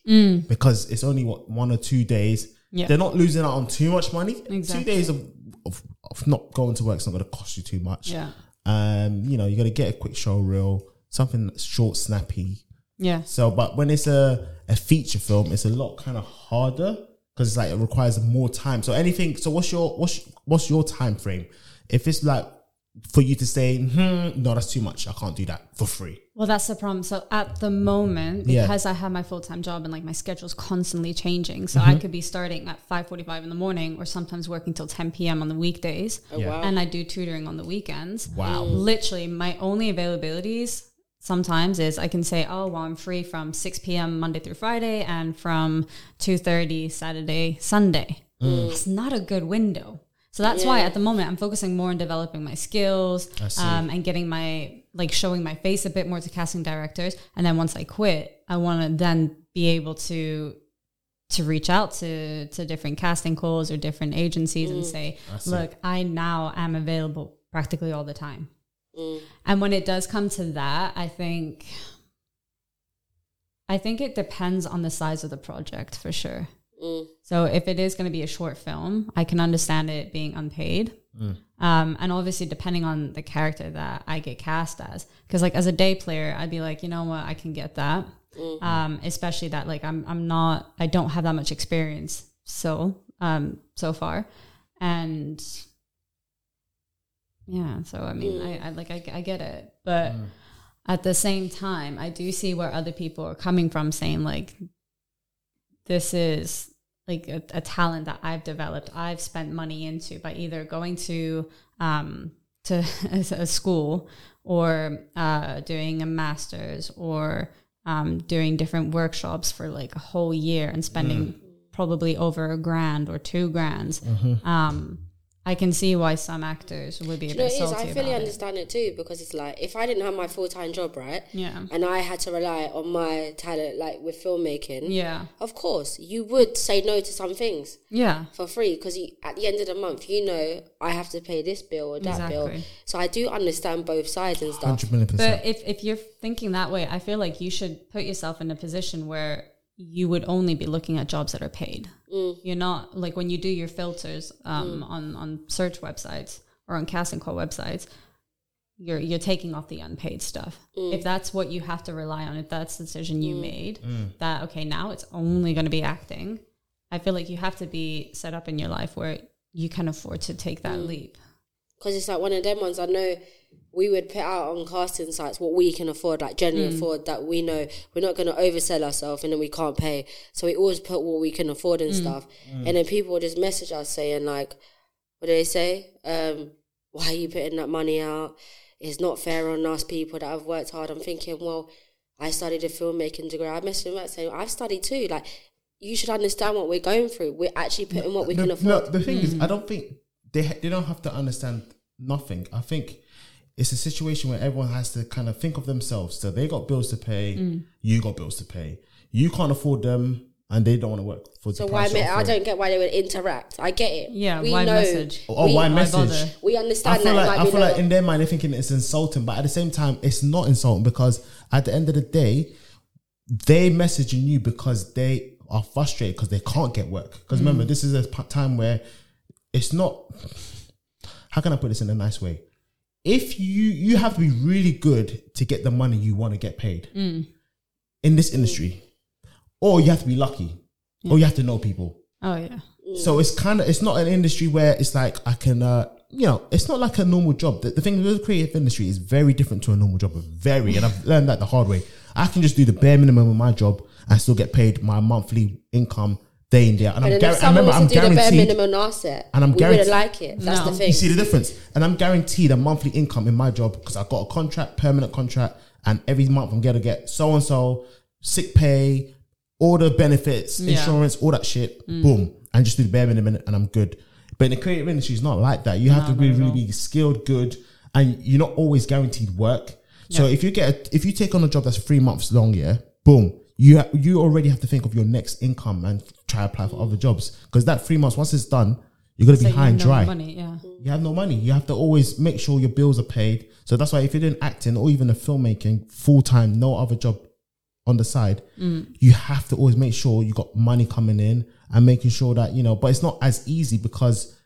because it's only what one or two days. Yeah. They're not losing out on too much money. Exactly. Two days of, of of not going to work is not going to cost you too much. Yeah. Um, you know, you got to get a quick show reel, something that's short, snappy. Yeah. So, but when it's a a feature film, it's a lot kind of harder because it's like it requires more time. So anything. So what's your what's what's your time frame? If it's like for you to say, hmm, no, that's too much. I can't do that for free. Well, that's the problem. So at the moment, Yeah. because I have my full time job and like my schedule's constantly changing, so Mm-hmm. I could be starting at five forty five in the morning, or sometimes working till ten p.m. on the weekdays. Oh, Yeah. wow. and I do tutoring on the weekends. Wow. Literally, my only availabilities sometimes is I can say, oh, well, I'm free from 6 p.m. Monday through Friday and from 2.30 Saturday, Sunday. It's not a good window. So that's why at the moment I'm focusing more on developing my skills um, and getting my, like showing my face a bit more to casting directors. And then once I quit, I want to then be able to to reach out to to different casting calls or different agencies and say, see. look, I now am available practically all the time. And when it does come to that, I think I think it depends on the size of the project for sure. So if it is going to be a short film, I can understand it being unpaid. Um, and obviously, depending on the character that I get cast as, because like as a day player, I'd be like, you know what, I can get that. Um, especially that like I'm I'm not I don't have that much experience so um so far, and yeah, so I mean I, I like I, I get it, but at the same time, I do see where other people are coming from, saying like this is like a, a talent that I've developed, I've spent money into by either going to um, to a school or uh, doing a master's or um, doing different workshops for like a whole year and spending probably over a grand or two grands. Um, I can see why some actors would be a You know, bit it is. salty I fully about it. understand it too because it's like if I didn't have my full time job, right? Yeah. And I had to rely on my talent, like with filmmaking. Yeah, Of course, you would say no to some things yeah, for free because at the end of the month, you know, I have to pay this bill or that bill. So I do understand both sides and stuff. Hundred million percent. But if, if you're thinking that way, I feel like you should put yourself in a position where you would only be looking at jobs that are paid. Mm. You're not like when you do your filters um, on on search websites or on casting call websites. You're you're taking off the unpaid stuff. Mm. If that's what you have to rely on, if that's the decision you made, that okay, now it's only going to be acting. I feel like you have to be set up in your life where you can afford to take that Mm. leap. because it's like one of them ones I know we would put out on casting sites what we can afford, like generally mm. afford that we know we're not going to oversell ourselves and then we can't pay. So we always put what we can afford and mm. stuff. Mm. And then people would just message us saying like, what do they say? Um, why are you putting that money out? It's not fair on us people that have worked hard. I'm thinking, well, I studied a filmmaking degree. I messaged them back saying, I've studied too. Like, you should understand what we're going through. We're actually putting what we no, can no, the thing is, I don't think they they don't have to understand nothing. I think it's a situation where everyone has to kind of think of themselves. So they got bills to pay, mm. you got bills to pay. You can't afford them, and they don't want to work for. So the why? price you're Me- I don't get why they would interact. I get it. Yeah, we why know. message? Oh, oh we, why Why message? bother? We I understand feel that. like I feel like in their mind they're thinking it's insulting, but at the same time, it's not insulting because at the end of the day, they messaging you because they are frustrated because they can't get work. Because mm. remember, this is a time where it's not. How can I put this in a nice way? If you you have to be really good to get the money you want to get paid in this industry, or you have to be lucky, or you have to know people. Oh yeah. So it's kind of it's not an industry where it's like I can uh you know it's not like a normal job. The, the thing with the creative industry is very different to a normal job. Very, and I've learned that the hard way. I can just do the bare minimum of my job and still get paid my monthly income day in day out. And But I'm then if I remember was I'm to do the bare guaranteed. minimum asset, And I'm we guaranteed- wouldn't like it. That's No. the thing. You see the difference, and I'm guaranteed a monthly income in my job because I got a contract, permanent contract, and every month I'm gonna get so and so sick pay, all the benefits, Yeah. insurance, all that shit. Mm. Boom, and just do the bare minimum, and I'm good. But in the creative industry, it's not like that. You have to really, really be skilled, good, and you're not always guaranteed work. So if you get a, if you take on a job that's three months long, yeah, boom, you ha- you already have to think of your next income and try apply for other jobs because that three months once it's done, you're gonna So be high and no dry money. Yeah. you have no money. You have to always make sure your bills are paid. So that's why if you're doing acting or even a filmmaking full time, no other job on the side, mm. you have to always make sure you got money coming in and making sure that you know. But it's not as easy because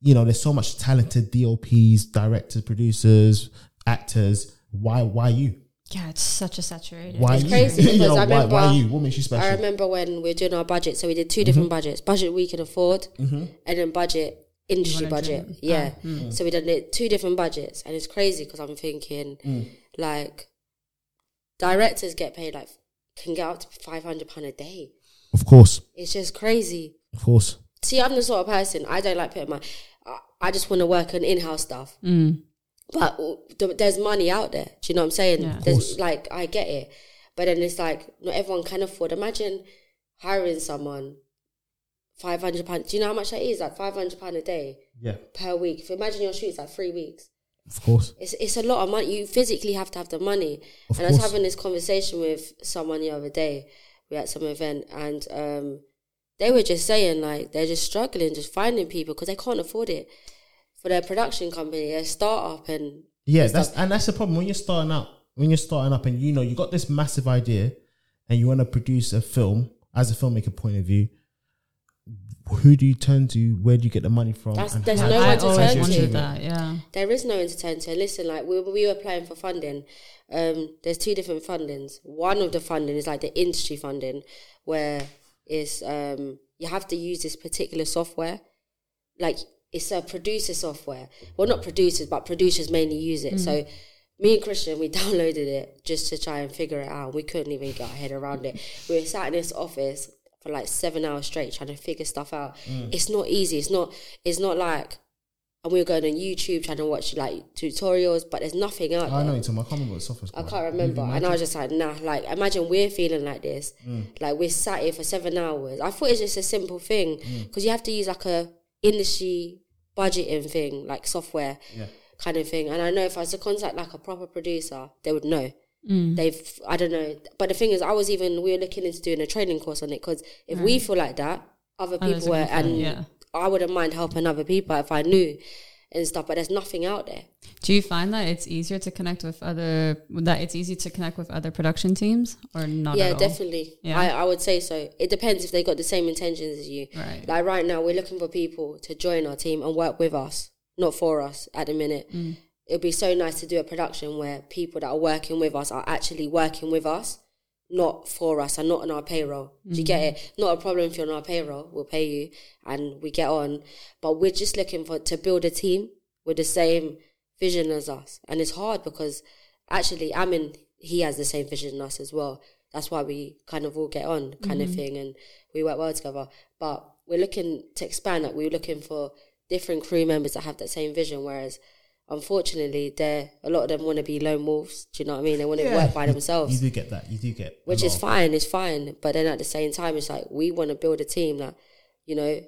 you know there's so much talented DOPs, directors, producers, actors. Why? Why you? Yeah, it's such a saturated. Why It's you? crazy you because know, I why, why remember- you? What makes you special? I remember when we were doing our budget, so we did two different budgets: budget we can afford, and then budget industry budget. do- Yeah. Mm. So we done it two different budgets, and it's crazy because I'm thinking Mm. like directors get paid like can get up to five hundred pound a day. Of course, It's just crazy. of course. See, I'm the sort of person I don't like putting my. I, I just want to work on in-house stuff. Mm. But there's money out there. Do you know what I'm saying? Yeah. There's like I get it, but then it's like not everyone can afford. Imagine hiring someone five hundred pound. Do you know how much that is? Like five hundred pound a day Yeah, per week. If you imagine your shoot's like three weeks. of course. It's it's a lot of money. You physically have to have the money. Of and I was having this conversation with someone the other day. We were at some event and um, they were just saying like they're just struggling, just finding people because they can't afford it for their production company, their startup, and Yeah, and that's stuff. and that's the problem when you're starting out. When you're starting up, and you know you got this massive idea, and you want to produce a film as a filmmaker point of view. Who do you turn to? Where do you get the money from? That's- and there's how- no one to do you always turn to. achieve wondered that. Yeah. There is no entertainer. Listen, like we, we were applying for funding. Um, there's two different fundings. One of the funding is like the industry funding, where it's um, you have to use this particular software. Like it's a producer software. Well, not producers, but producers mainly use it. So me and Christian, we downloaded it just to try and figure it out. We couldn't even get our head around it. We were sat in this office for like seven hours straight trying to figure stuff out. It's not easy. It's not. It's not like and we were going on YouTube trying to watch like tutorials, but there's nothing out I know you're talking. I can't remember what software's I called. can't remember, and I was just like, nah. Like, imagine we're feeling like this, Mm. like we're sat here for seven hours. I thought it's just a simple thing Mm. because you have to use like a industry budgeting thing, like software Yeah. kind of thing. And I know if I was to contact like a proper producer, they would know. Mm. They've, I don't know, but the thing is, I was even we were looking into doing a training course on it because if we feel like that, other people are were, and yeah. I wouldn't mind helping other people if I knew. And stuff, but there's nothing out there. Do you find that it's easier to connect with other that it's easy to connect with other production teams or not? yeah, at all? definitely. Yeah. I, I would say so. It depends if they got the same intentions as you. Right. Like right now, we're looking for people to join our team and work with us, not for us at the minute. Mm. It'd be so nice to do a production where people that are working with us are actually working with us, not for us and not on our payroll. Do you get it? Mm. Not a problem if you're on our payroll. We'll pay you and we get on. But we're just looking for to build a team with the same vision as us. And it's hard because actually I mean he has the same vision as us as well. That's why we kind of all get on kind of mm. thing and we work well together. But we're looking to expand that. We're looking for different crew members that have that same vision. Whereas unfortunately, they a lot of them want to be lone wolves. Do you know what I mean? They want to work by You- themselves You do get that. You do get. which is fine. It's fine, but then at the same time, it's like we want to build a team that you know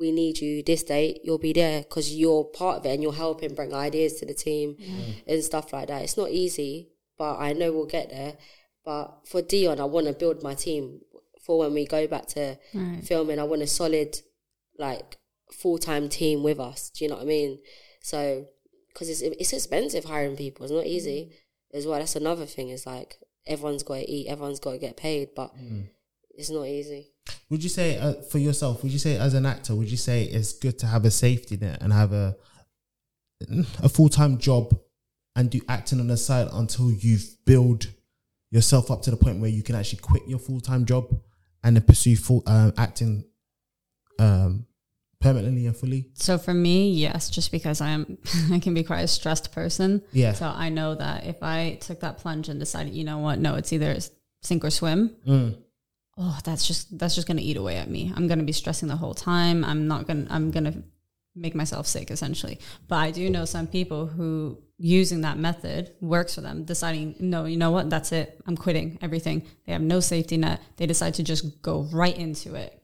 we need you this date. You'll be there because you're part of it and you're helping bring ideas to the team mm. and stuff like that. It's not easy, but I know we'll get there. But for Dion, I want to build my team for when we go back to Right. filming. I want a solid, like full time team with us. Do you know what I mean? So because it's it's expensive hiring people. It's not easy as well. That's another thing. It's like everyone's got to eat, everyone's got to get paid, but it's not easy. Would you say uh, for yourself? Would you say as an actor? Would you say it's good to have a safety net and have a a full time job and do acting on the side until you've built yourself up to the point where you can actually quit your full time job and then pursue full um, acting um, permanently and fully? So for me, yes, just because I am, I can be quite a stressed person. Yeah. So I know that if I took that plunge and decided, you know what, no, it's either sink or swim. Mm. Oh, that's just that's just gonna eat away at me. I'm gonna be stressing the whole time. I'm not gonna. I'm gonna make myself sick essentially. But I do know some people who using that method works for them. Deciding, no, you know what, that's it. I'm quitting everything. They have no safety net. They decide to just go right into it,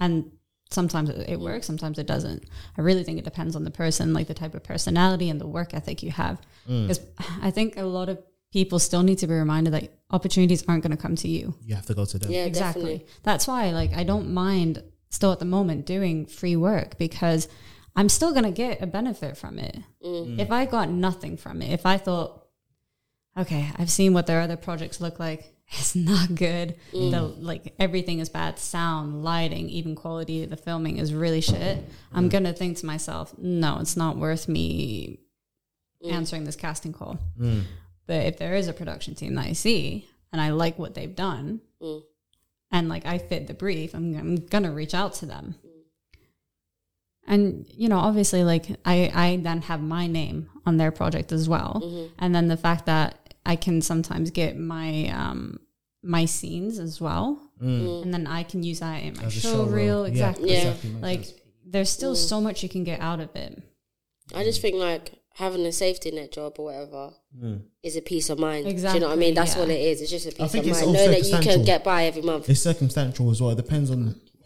and sometimes it it works sometimes it doesn't. I really think it depends on the person like the type of personality and the work ethic you have. Mm. Because i think a lot of people still need to be reminded that opportunities aren't going to come to you. You have to go to them. Yeah, exactly. definitely. that's why like i don't mind still at the moment doing free work because i'm still going to get a benefit from it. Mm. If i got nothing from it if i thought okay i've seen what their other projects look like it's not good. Mm. The like everything is bad. Sound lighting even quality of the filming is really shit. I'm mm. gonna think to myself no it's not worth me mm. answering this casting call. But if there is a production team that i see and i like what they've done Mm. and like I fit the brief, I'm, I'm gonna reach out to them. And you know, obviously, like I I then have my name on their project as well, Mm-hmm. and then the fact that I can sometimes get my um my scenes as well, and then I can use that in my As a show showreel. reel. Yeah, Exactly. Yeah. exactly, Like sense. there's still Mm. so much you can get out of it. I just think like having a safety net job or whatever Mm. is a peace of mind. Do you know what I mean? That's yeah. all it is. It's just a peace think of it's mind. all Knowing that you can get by every month. It's circumstantial as well. It depends on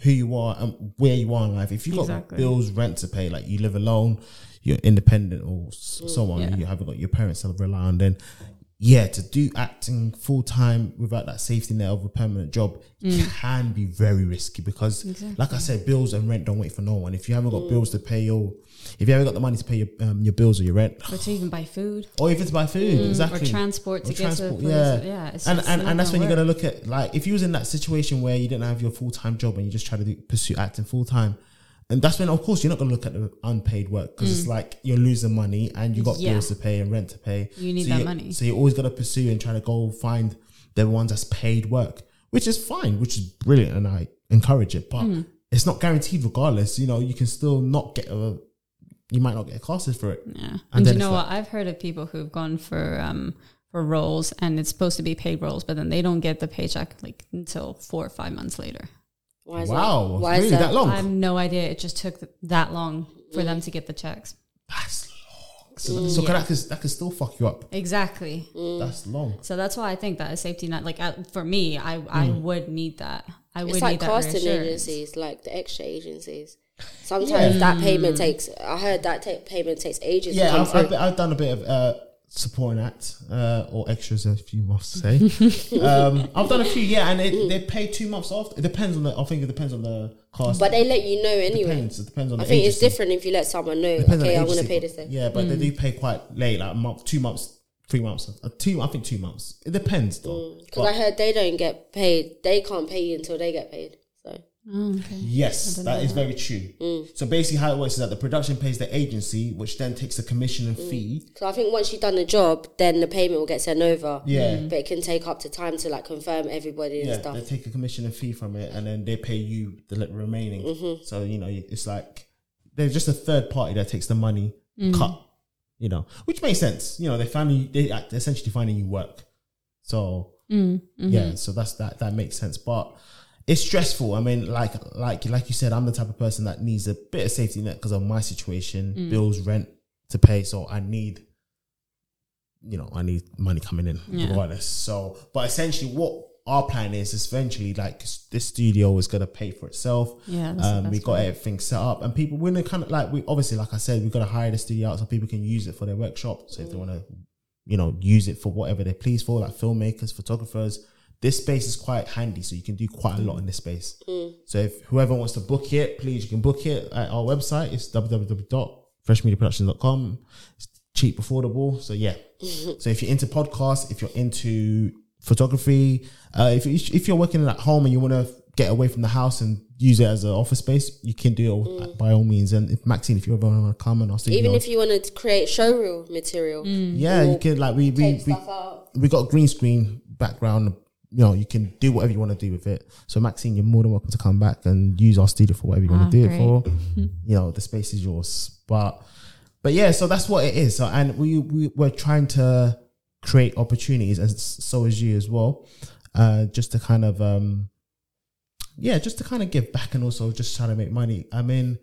who you are and where you are in life. If you've got Exactly. bills, rent to pay, like you live alone, you're independent or s- so on, Yeah. you haven't got your parents to rely on, then yeah, to do acting full time without that safety net of a permanent job can be very risky because, like I said, bills and rent don't wait for no one. If you haven't got bills to pay your, if you haven't got the money to pay your um, your bills or your rent, Or to even buy food or if it's buy food, exactly, or transport to Or get to place. yeah. Yeah, and and, not and that's when gonna you're gonna look at like if you was in that situation where you didn't have your full time job and you just try to do, pursue acting full time, and that's when of course you're not gonna look at the unpaid work because it's like you're losing money and you got Mm. Yeah. bills to pay and rent to pay. You need so that money. So you're always going to pursue and try to go find the ones that's paid work, which is fine, which is brilliant, and I encourage it, but. Mm. It's not guaranteed, regardless. You know, you can still not get a. You might not get classes for it. Yeah. And And, you know like- what? I've heard of people who've gone for um for roles and it's supposed to be paid roles, but then they don't get the paycheck like until four or five months later. Why is Wow, that? Why really is that? that long? I have no idea. It just took that long for them to get the checks. That's long. So, so that could that could still fuck you up. Exactly. That's long. So that's why I think that a safety net, like uh, for me, I I Mm. would need that. I would It's like need that casting reassurance. agencies, like the extra agencies. Sometimes that payment takes. I heard that ta- payment takes ages. Yeah, I've. I've, I've done a bit of uh, supporting act uh, or extras, if you must say. um, I've done a few, yeah, and it, they pay two months off. It depends on the. I think it depends on the cast. But they let you know anyway. depends. It depends on. I think it's different if you let someone know. Depends okay, I want to pay this. Day. Yeah, but they do pay quite late, like a month, two months, three months, uh, two. I think two months. It depends though. Because I heard they don't get paid. They can't pay you until they get paid. So Oh, okay. Yes, that is very true. Mm. So basically, how it works is that the production pays the agency, which then takes a commission and Mm. fee. So I think once you've done the job, then the payment will get sent over. Yeah. But it can take up to time to like confirm everybody and Yeah, stuff. they take a commission and fee from it, and then they pay you the remaining. Mm-hmm. So you know, it's like there's just a third party that takes the money cut. You know, which makes sense. You know, they find you, they essentially finding you work. So yeah, so that's that. That makes sense, but. It's stressful. I mean, like, like, like you said, I'm the type of person that needs a bit of safety net because of my situation, bills, rent to pay. So I need, you know, I need money coming in Yeah. regardless. So, but essentially, what our plan is, is eventually, like, this studio is gonna pay for itself. Yeah, um, we got everything set up, and people we're gonna kind of like we obviously, like I said, we're gonna hire the studio out so people can use it for their workshop. So if they want to, you know, use it for whatever they please for, like filmmakers, photographers. This space is quite handy, so you can do quite a lot in this space. So if whoever wants to book it, please you can book it at our website. It's www.freshmediaproductions.com. It's cheap, affordable. So yeah. so if you're into podcasts, if you're into photography, uh, if if you're working at home and you want to get away from the house and use it as an office space, you can do it by all means. And if Maxine, if you ever want to come and I'll see Even if you want to create showreel material, yeah, you can like we we, we we got a green screen background. You know, you can do whatever you want to do with it. So, Maxine, you're more than welcome to come back and use our studio for whatever you want Ah, to do great. it for. you know, the space is yours. But, but yeah, so that's what it is. So, and we we we're trying to create opportunities, and so is you as well, uh, just to kind of um, yeah, just to kind of give back and also just trying to make money. I mean,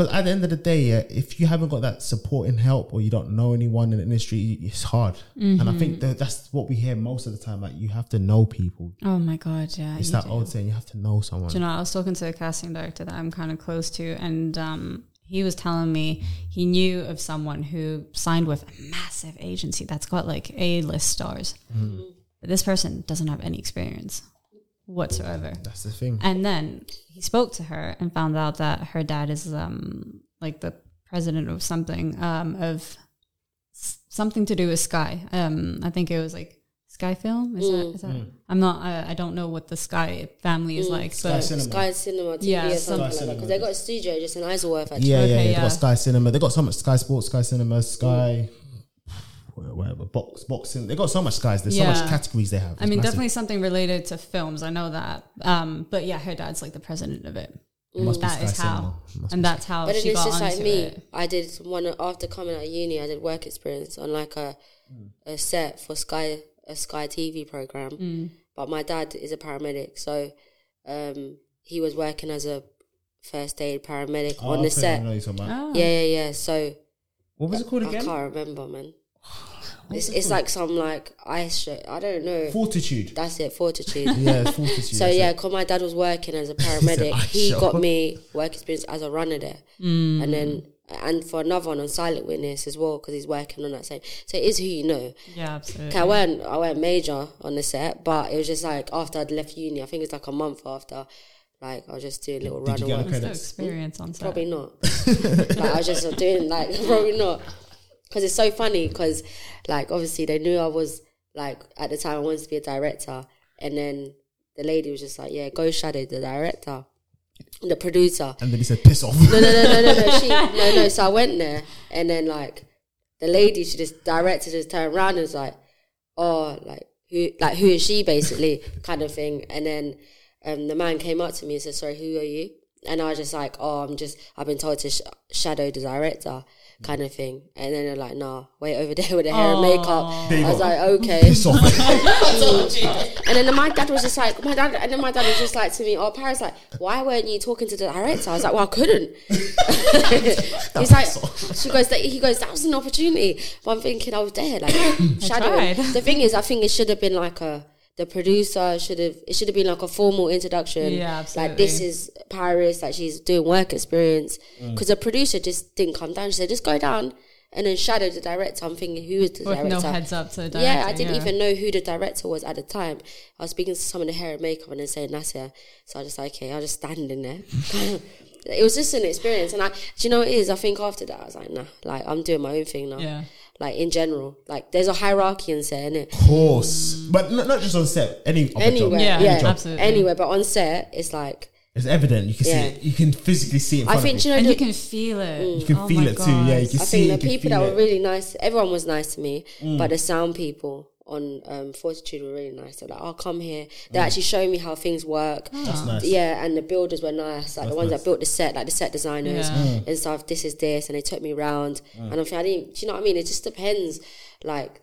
because at the end of the day, yeah, if you haven't got that support and help, or you don't know anyone in the industry, it's hard. And I think that that's what we hear most of the time. Like you have to know people. Oh my god, yeah. It's that do. old saying, you have to know someone. Do you know, I was talking to a casting director that I'm kind of close to, and um, he was telling me he knew of someone who signed with a massive agency that's got like A list stars. But this person doesn't have any experience whatsoever. That's the thing. And then he spoke to her and found out that her dad is um, like the president of something um, of s- something to do with Sky. Um, I think it was like Sky Film. Is that? Is that? I'm not. I, I don't know what the Sky family is like. Sky but Cinema. Sky Cinema TV Yeah, or something like that. Because they got a studio just in Isleworth actually. Yeah, yeah, Okay, yeah. They yeah. got Sky Cinema. They got so much Sky Sports, Sky Cinema, Sky, whatever, box, boxing. They got so much guys There's so much categories they have. I mean, massive. definitely something related to films. I know that. Um, but yeah, her dad's like the president of it. Must be That Sky is how, Must and be that's how But then she it's got just onto like me. it. I did one after coming out of uni. I did work experience on like a a set for Sky a Sky TV program. Mm. But my dad is a paramedic, so um, he was working as a first aid paramedic Oh, on the okay, I set. know you're about. Oh. Yeah, yeah, yeah. So What was it called again? I can't remember, man. It's it's like some like ice show. I don't know. Fortitude. That's it, fortitude. Yeah, it's Fortitude. So that's yeah, it. because my dad was working as a paramedic, ice he show. got me work experience as a runner there, mm. and then and for another one on Silent Witness as well because he's working on that same. So it is who you know. Yeah, absolutely. 'Kay, I weren't I weren't major on the set, but it was just like after I'd left uni. I think it's like a month after. Like I was just doing little Did you runner get the credits? experience on set. Probably not. like I was just doing like probably not because it's so funny because like obviously they knew I was like at the time I wanted to be a director and then the lady was just like yeah go shadow the director the producer. And then he said, piss off. no no no no no no she no no so I went there and then like the lady she just director just turned around and was like oh like who like who is she basically kind of thing. And then um the man came up to me and said sorry who are you? And I was just like oh I'm just I've been told to sh- shadow the director kind of thing and then they're like nah wait over there with the hair and makeup There I was go. like okay Piss off. and then my dad was just like, my dad, and then my dad was just like to me, oh, Paris, like, why weren't you talking to the director? I was like, well, I couldn't. He's like, she goes, that he goes, that was an opportunity. But I'm thinking, I was there, like, shadowing. tried. The thing is, I think it should have been like a, the producer should have, it should have been like a formal introduction. Yeah, absolutely. Like, this is Paris, like, she's doing work experience. Mm. Because the producer just didn't come down. She said, just go down. and then shadow the director. I'm thinking, who is the With director? no heads up to the director. yeah, I didn't even know who the director was at the time. I was speaking to someone in the hair and makeup and then saying Nasir. So I was just like, okay, I'll just stand in there. it was just an experience. And I, do you know what it is? I think after that, I was like, nah, like I'm doing my own thing now. Yeah. Like in general, like there's a hierarchy in set, innit? Of course, but not, not just on set. Any other job. Anywhere, Yeah, yeah, Any job. absolutely. Anywhere, but on set, it's like It's evident. You can Yeah. see it. You can physically see it. In I front think of you. you know And the, you can feel it. You can Oh feel my it too. Yeah, you God. can I see. think it, the you people that feel were it. really nice, everyone was nice to me, Mm. but the sound people on um, Fortitude were really nice. They're like, "I'll come here." They Mm. actually showed me how things work. That's nice. Yeah, and the builders were nice, like the ones nice. that built the set, like the set designers Yeah. Mm. and stuff. This is this, and they took me round, and I'm thinking, I didn't. Do you know what I mean? It just depends. Like,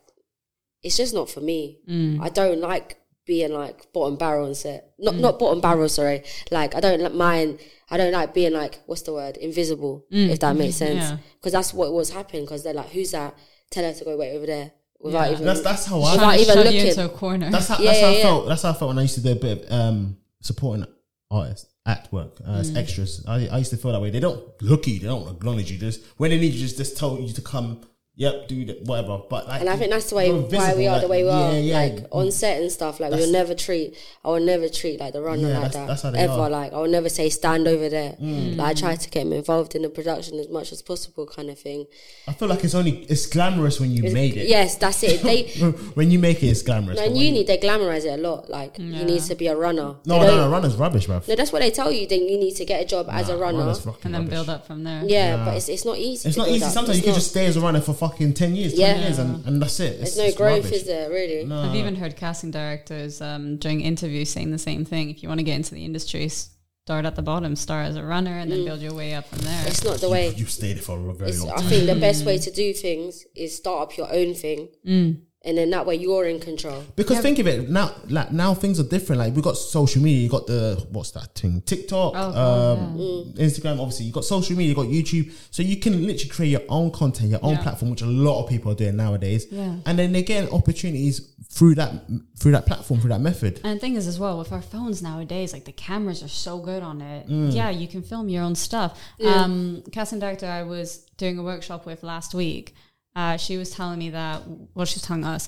it's just not for me. I don't like being like bottom barrel on set. Not not bottom barrel, sorry. Like I don't like mind. I don't like being like what's the word invisible, if that makes sense. Yeah. Because that's what was happening. Because they're like, who's that? Tell her to go wait over there without Yeah. even. That's that's how I. Without even shove looking. you into a corner. That's how, Yeah, that's how yeah, I felt. That's how I felt when I used to do a bit of um, supporting artists, at work uh, Mm. as extras. I, I used to feel that way. They don't look at you. They don't acknowledge you. Just when they need you, just just tell you to come. Yep, do that, whatever. But like, and I think that's the way you're why we are like, the way we are. Yeah, yeah. Like on set and stuff. Like we will never treat. I will never treat like the runner Yeah, like that's- that that's how they ever. are. Mm. Like I will never say stand over there. Like I try to get him involved in the production as much as possible, kind of thing. I feel like it's only it's glamorous when you made it. Yes, that's it. They when you make it, it's glamorous. no, but in uni they glamorize it a lot. Like you need to be a runner. no, no, no, runner's rubbish, bruv. No, that's what they tell you. Then you need to get a job as a runner. And then rubbish. build up from there. Yeah, but it's, it's not easy. It's not easy. Sometimes you can just stay as a runner for fucking ten years, Yeah. twenty years, and, and that's it. It's, There's no it's growth, rubbish. is there? Really? No. I've even heard casting directors um, during interviews saying the same thing. If you want to get into the industry, start at the bottom, start as a runner, and then build your way up from there. It's not the way. You stayed there for a very It's, long I time. think the best way to do things is start up your own thing, Mm. And then that way you're in control. Because think of it now, like now things are different. Like we got social media, you got the what's that thing, TikTok, Oh, God, um, Mm. Instagram. Obviously, you got social media, you got YouTube, so you can literally create your own content, your own Yeah. platform, which a lot of people are doing nowadays. Yeah. and then they're getting opportunities through that through that platform, through that method. And the thing is, as well, with our phones nowadays, like the cameras are so good on it. Mm. Yeah, you can film your own stuff. Yeah. Um, casting director I was doing a workshop with last week. Uh, she was telling me that, well, she was telling us,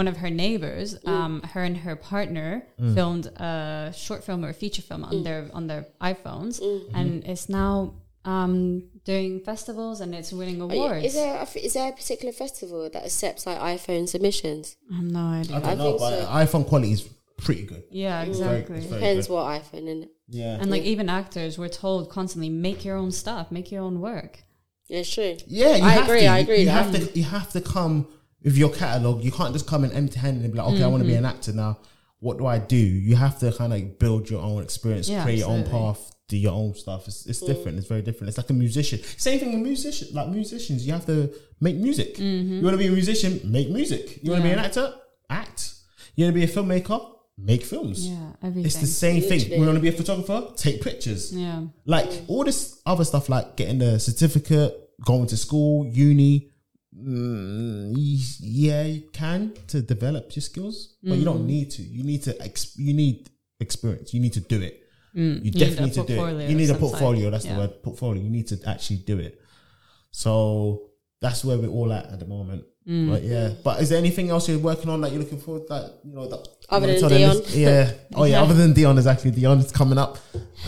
one of her neighbors, Mm. um, her and her partner Mm. filmed a short film or a feature film on their on their iPhones, Mm. and it's now um, doing festivals and it's winning awards. Is there a, is there a particular festival that accepts like iPhone submissions? I have no idea. I don't I know, think but so. iPhone quality is pretty good. yeah, exactly. it's very Depends good. what iPhone in it. Yeah, And like even actors, we're told constantly make your own stuff, make your own work. Yeah, it's true. yeah. You I have agree, To. I agree You have to. You have to come with your catalog. You can't just come in empty-handed and be like, okay, I want to be an Mm-hmm. actor now. What do I do? You have to kind of build your own experience, Yeah, create your own path, do your own stuff. It's, Mm. different. It's very different. It's like a musician. Same thing with musicians. Like musicians, you have to make music. You want to be a musician, make music. You want to be Mm-hmm. An actor, act. You want to be a filmmaker, make films. Yeah, everything. It's the same thing. We want to be a photographer, take pictures. Yeah. Like all this other stuff, like getting the certificate, going to school, uni. Mm, yeah, you can to develop your skills, but you don't Mm. need to. You need to. Ex- you need experience. You need to do it. You Mm. need definitely need to do it. You need a portfolio. type. That's Yeah. the word. Portfolio. You need to actually do it. So that's where we're all at at the moment. Mm. But yeah. But is there anything else you're working on that you're looking forward to that you know that Other than wanna tell the Dion? lis- Yeah. Oh yeah. Yeah. Other than Dion is actually Dion is coming up.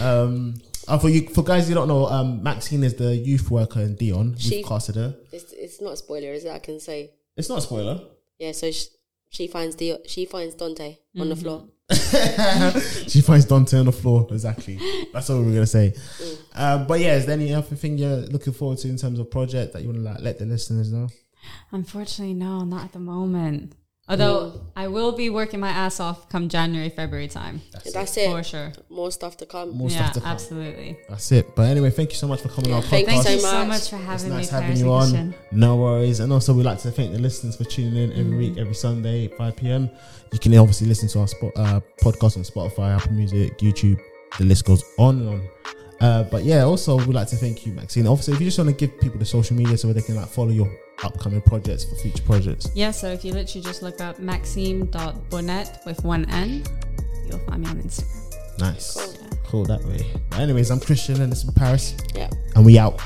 Um. And for you, for guys you don't know, um, Maxine is the youth worker in Dion. She- We've casted her. It's it's not a spoiler, is it? I can say. It's not a spoiler. Yeah, so she, she finds the she finds Dante on the Mm-hmm. floor. she finds Dante on the floor. Exactly. That's all we are gonna say. Um, but yeah, is there any other thing you're looking forward to in terms of project that you want to like let the listeners know? Unfortunately, no, not at the moment. Although I will be working my ass off come January, February time. That's it. For sure. More stuff to come. More yeah, stuff to come. absolutely. That's it. But anyway, thank you so much for coming on our Thank podcast. you Thank you so so much. much for It's having nice me, having you on. No worries. And also, we'd like to thank the listeners for tuning in every week, every Sunday, 5 p.m. You can obviously listen to our spot, uh, podcast on Spotify, Apple Music, YouTube. The list goes on and on. Uh, but yeah, also, we'd like to thank you, Maxine. Obviously, if you just want to give people the social media so they can like follow your upcoming projects for future projects. Yeah, so if you literally just look up maxime.bonnet with one N, you'll find me on Instagram. Nice. Cool. Cool that way. But anyways, I'm Christian and this is Paris, Yeah. and we out.